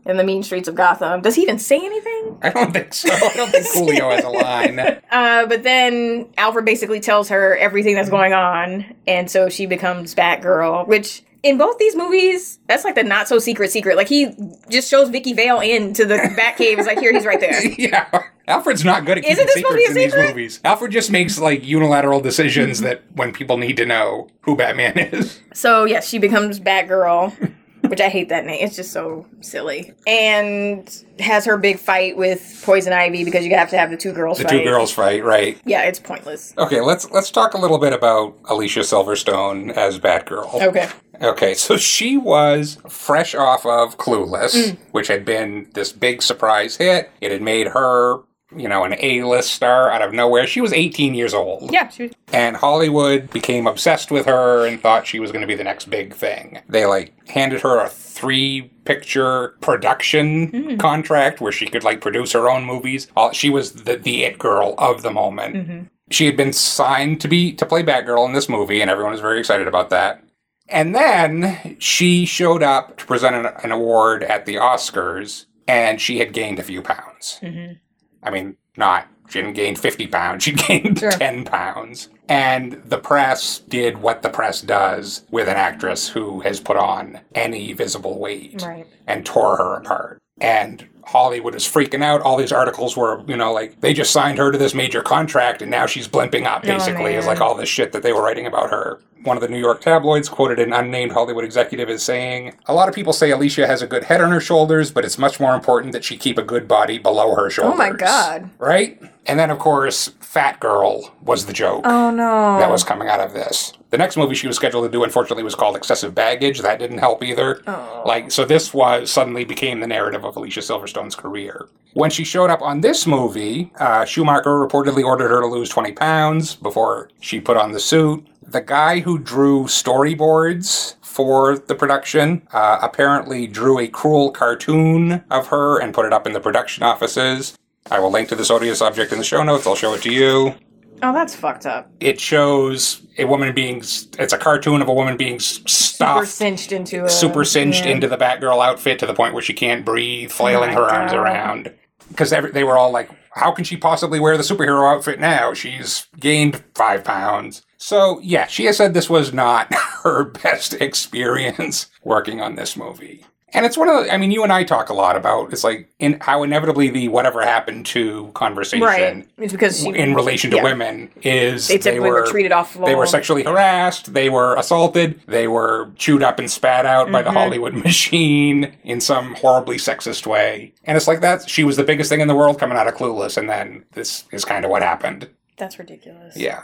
in the mean streets of Gotham. Does he even say anything? I don't think so. I don't think Coolio has a line. Uh, but then Alfred basically tells her everything that's going on, and so she becomes Batgirl, which in both these movies, that's like the not so secret secret. Like he just shows Vicki Vale into the Batcave. Is like, here, he's right there. yeah. Alfred's not good at Isn't keeping this supposed to be secrets a in these movies. Alfred just makes like unilateral decisions that when people need to know who Batman is. So yes, she becomes Batgirl, which I hate that name. It's just so silly, and has her big fight with Poison Ivy because you have to have the two girls. The fight. two girls fight, right? Yeah, it's pointless. Okay, let's let's talk a little bit about Alicia Silverstone as Batgirl. Okay. Okay, so she was fresh off of Clueless, Mm. which had been this big surprise hit. It had made her, you know, an A-list star out of nowhere. She was 18 years old. Yeah, she was. And Hollywood became obsessed with her and thought she was going to be the next big thing. They like handed her a three picture production Mm. contract where she could like produce her own movies. She was the, the it girl of the moment. Mm-hmm. She had been signed to be to play Batgirl in this movie and everyone was very excited about that. And then she showed up to present an, an award at the Oscars and she had gained a few pounds. Mm-hmm. I mean, not, she didn't gain 50 pounds, she gained Sure. 10 pounds. And the press did what the press does with an actress who has put on any visible weight Right. and tore her apart. And Hollywood is freaking out. All these articles were, you know, like they just signed her to this major contract and now she's blimping up, Oh, basically, is like all this shit that they were writing about her. One of the New York tabloids quoted an unnamed Hollywood executive as saying, A lot of people say Alicia has a good head on her shoulders, but it's much more important that she keep a good body below her shoulders. Oh my God. Right? And then, of course, fat girl was the joke Oh no. that was coming out of this. The next movie she was scheduled to do, unfortunately, was called Excessive Baggage. That didn't help either. Oh. Like, so this was suddenly became the narrative of Alicia Silverstone's career. When she showed up on this movie, uh, Schumacher reportedly ordered her to lose 20 pounds before she put on the suit. The guy who drew storyboards for the production uh, apparently drew a cruel cartoon of her and put it up in the production offices. I will link to this odious object in the show notes. I'll show it to you Oh, that's fucked up. it shows a woman being it's a cartoon of a woman being s- Super stuffed cinched into a super cinched yeah. into the batgirl outfit to the point where she can't breathe flailing oh my her arms around because they were all like how can she possibly wear the superhero outfit now she's gained five pounds so yeah she has said this was not her best experience working on this movie and it's one of the, I mean, you and I talk a lot about it's like in how inevitably the whatever happened to conversation Right. It's because in relation to yeah. women is They typically were treated awful. They were sexually harassed. They were assaulted. They were chewed up and spat out by the Mhm. Hollywood machine in some horribly sexist way. And it's like that. She was the biggest thing in the world coming out of Clueless, and then this is kind of what happened. That's ridiculous. Yeah.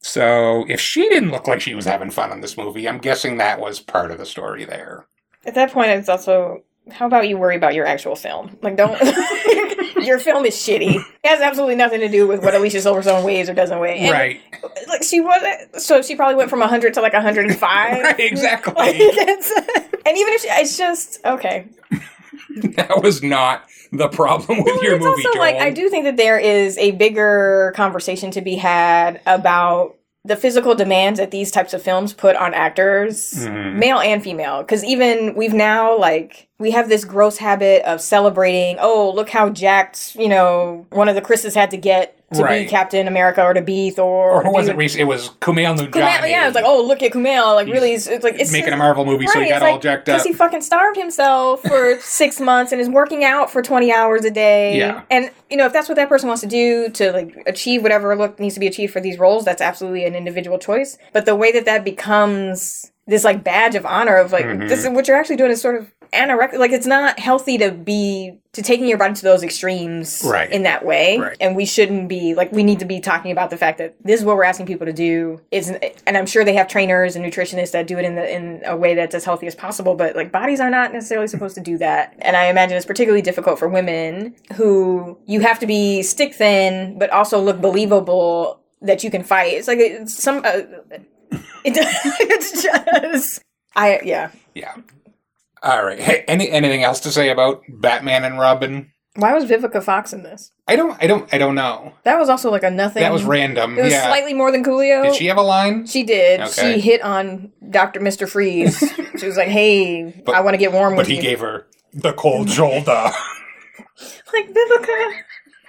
So if she didn't look like she was having fun in this movie, I'm guessing that was part of the story there. At that point, it's also how about you worry about your actual film? Like, don't. your film is shitty. It has absolutely nothing to do with what Alicia Silverstone weighs or doesn't weigh. And, right. Like she wasn't. So she probably went from 100 to like 105. Right, exactly. Like, and even if she, it's just okay. That was not the problem with your it's movie, also Joel. like I do think that there is a bigger conversation to be had about the physical demands that these types of films put on actors, Mhm. male and female. Because even we've now like we have this gross habit of celebrating. Oh, look how jacked you know one of the Chris's had to get to Right. be Captain America or to be Thor. or to who was it recently? It was Kumail Nanjiani. Kumail, yeah, was like, oh, look at Kumail. Like, really, it's, it's like it's making a Marvel movie, so he got all like, jacked Because up. he fucking starved himself for six months and is working out for 20 hours a day. Yeah. And, you know, if that's what that person wants to do to, like, achieve whatever look needs to be achieved for these roles, that's absolutely an individual choice. But the way that that becomes this, like, badge of honor of, like, Mhm. this is what you're actually doing is sort of anorexic. Like, it's not healthy to be, to taking your body to those extremes Right. in that way. Right. And we shouldn't be, like, we need to be talking about the fact that this is what we're asking people to do. Is, and I'm sure they have trainers and nutritionists that do it in the in a way that's as healthy as possible. But like bodies are not necessarily supposed to do that. And I imagine it's particularly difficult for women who you have to be stick thin, but also look believable that you can fight. It's like it's some. Uh, it, it's just. I yeah. Yeah. All right. Hey, any anything else to say about Batman and Robin? Why was Vivica Fox in this? I don't. I don't. I don't know. That was also like a nothing. That was random. It was yeah. slightly more than Coolio. Did she have a line? She did. Okay. She hit on Doctor Mister Freeze. she was like, "Hey, I want to get warm But he you." gave her the cold shoulder. like Vivica.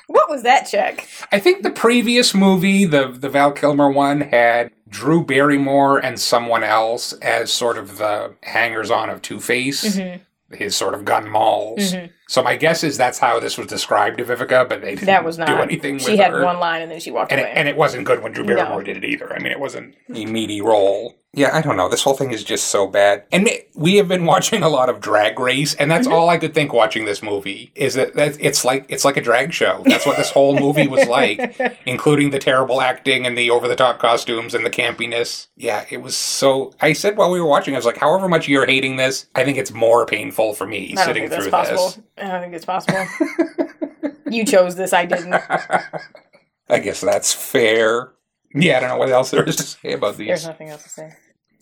What was that check? I think the previous movie, the the Val Kilmer one, had Drew Barrymore and someone else as sort of the hangers on of Two Face, Mhm. his sort of gun malls. Mhm. So my guess is that's how this was described to Vivica, but they didn't That was not. do anything She had her. one line and then she walked and away. it, and it wasn't good when Drew No. Barrymore did it either. I mean, it wasn't a meaty role. Yeah, I don't know. This whole thing is just so bad. And we have been watching a lot of Drag Race, and that's Mm-hmm. all I could think watching this movie is that, that it's like it's like a drag show. That's what this whole movie was like, including the terrible acting and the over the top costumes and the campiness. Yeah, it was so. I said while we were watching, I was like, however much you're hating this, I think it's more painful for me sitting through possible. this. I don't think it's possible. you chose this. I didn't. I guess that's fair. Yeah, I don't know what else there is to say about these. There's nothing else to say.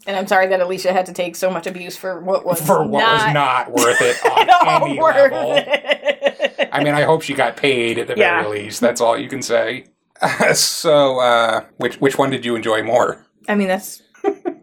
And I'm sorry that Alicia had to take so much abuse for what was for what not was not worth it at on all any worth level. it. I mean, I hope she got paid at the Yeah. very least. That's all you can say. so, uh, which which one did you enjoy more? I mean, that's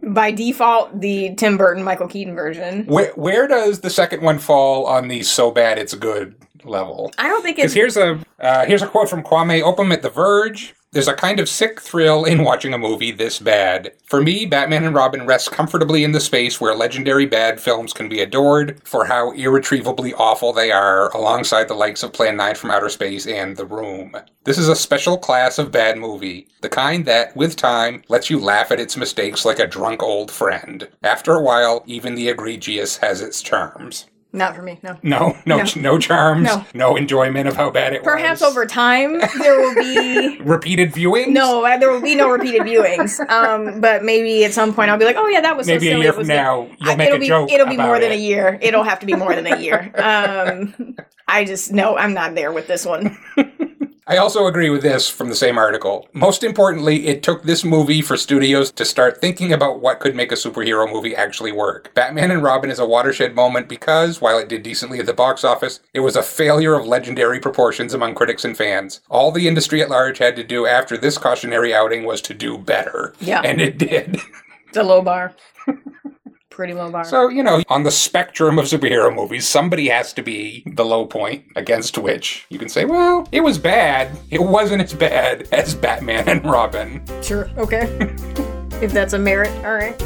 by default the Tim Burton Michael Keaton version. Where where does the second one fall on the so bad it's good level? I don't think it's here's a uh, here's a quote from Kwame Opam at The Verge. There's a kind of sick thrill in watching a movie this bad. For me, Batman and Robin rests comfortably in the space where legendary bad films can be adored for how irretrievably awful they are, alongside the likes of Plan 9 from Outer Space and The Room. This is a special class of bad movie, the kind that, with time, lets you laugh at its mistakes like a drunk old friend. After a while, even the egregious has its charms. Not for me, no. No, no, No. no, charms, No. no. enjoyment of how bad it Perhaps was. Perhaps over time there will be Repeated viewing. no, uh, there will be no repeated viewings. Um, but maybe at some point I'll be like, oh yeah, that was so Maybe a year it from good." now, you'll I- make it'll a be, joke It'll be more about than it. a year. It'll have to be more than a year. Um, I just no, I'm not there with this one. I also agree with this from the same article. Most importantly, it took this movie for studios to start thinking about what could make a superhero movie actually work. Batman and Robin is a watershed moment because, while it did decently at the box office, it was a failure of legendary proportions among critics and fans. All the industry at large had to do after this cautionary outing was to do better. Yeah. And it did. It's a low bar. Pretty low bar. So, you know, on the spectrum of superhero movies, somebody has to be the low point against which you can say, well, it was bad. It wasn't as bad as Batman and Robin. Sure. Okay. if that's a merit, all right.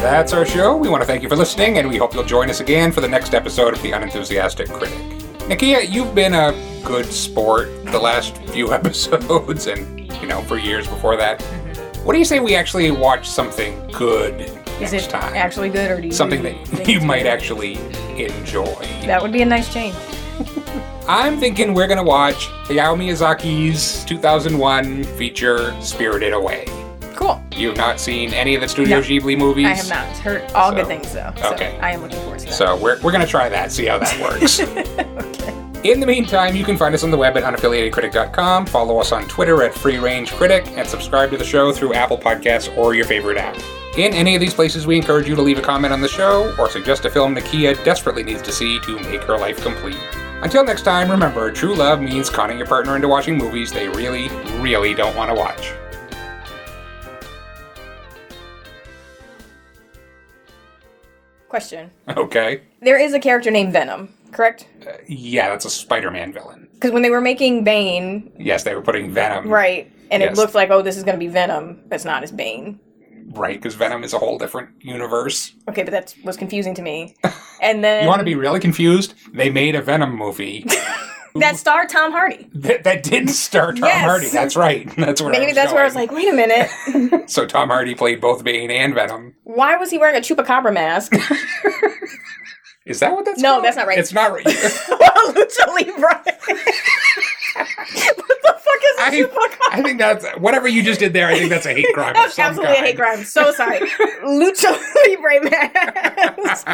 That's our show. We want to thank you for listening, and we hope you'll join us again for the next episode of The Unenthusiastic Critic. Nakia, you've been a good sport the last few episodes, and, you know, for years before that. Mm-hmm. What do you say we actually watch something good Is next it time? actually good or do you something think that you it's might good? actually enjoy. That would be a nice change. I'm thinking we're gonna watch Hayao Miyazaki's 2001 feature Spirited Away. Cool. You've not seen any of the Studio No. Ghibli movies? I have not heard all So- good things though. So okay. I am looking forward to that. So we're, we're gonna try that, see how that works. In the meantime, you can find us on the web at unaffiliatedcritic.com, follow us on Twitter at Free Range Critic, and subscribe to the show through Apple Podcasts or your favorite app. In any of these places, we encourage you to leave a comment on the show or suggest a film Nakia desperately needs to see to make her life complete. Until next time, remember, true love means conning your partner into watching movies they really, really don't want to watch. Question. Okay? There is a character named Venom, correct? Uh, yeah, that's a Spider Man villain. Because when they were making Bane, Yes, they were putting Venom. right, and Yes. it looked like, oh, this is going to be Venom, but it's not. It's Bane. Right, because Venom is a whole different universe. Okay, but that was confusing to me. And then You want to be really confused? They made a Venom movie that starred Tom Hardy. that, that did star Tom Yes. Hardy. That's right. That's where I Maybe was that's where I was like, wait a minute. So Tom Hardy played both Bane and Venom. Why was he wearing a chupacabra mask? Is that what that's no, called? that's not right. It's not right. Lucha Libre. what the fuck is a I, chupacabra? I think that's whatever you just did there. I think that's a hate crime. That's absolutely a hate crime. So sorry. Lucha Libre mask.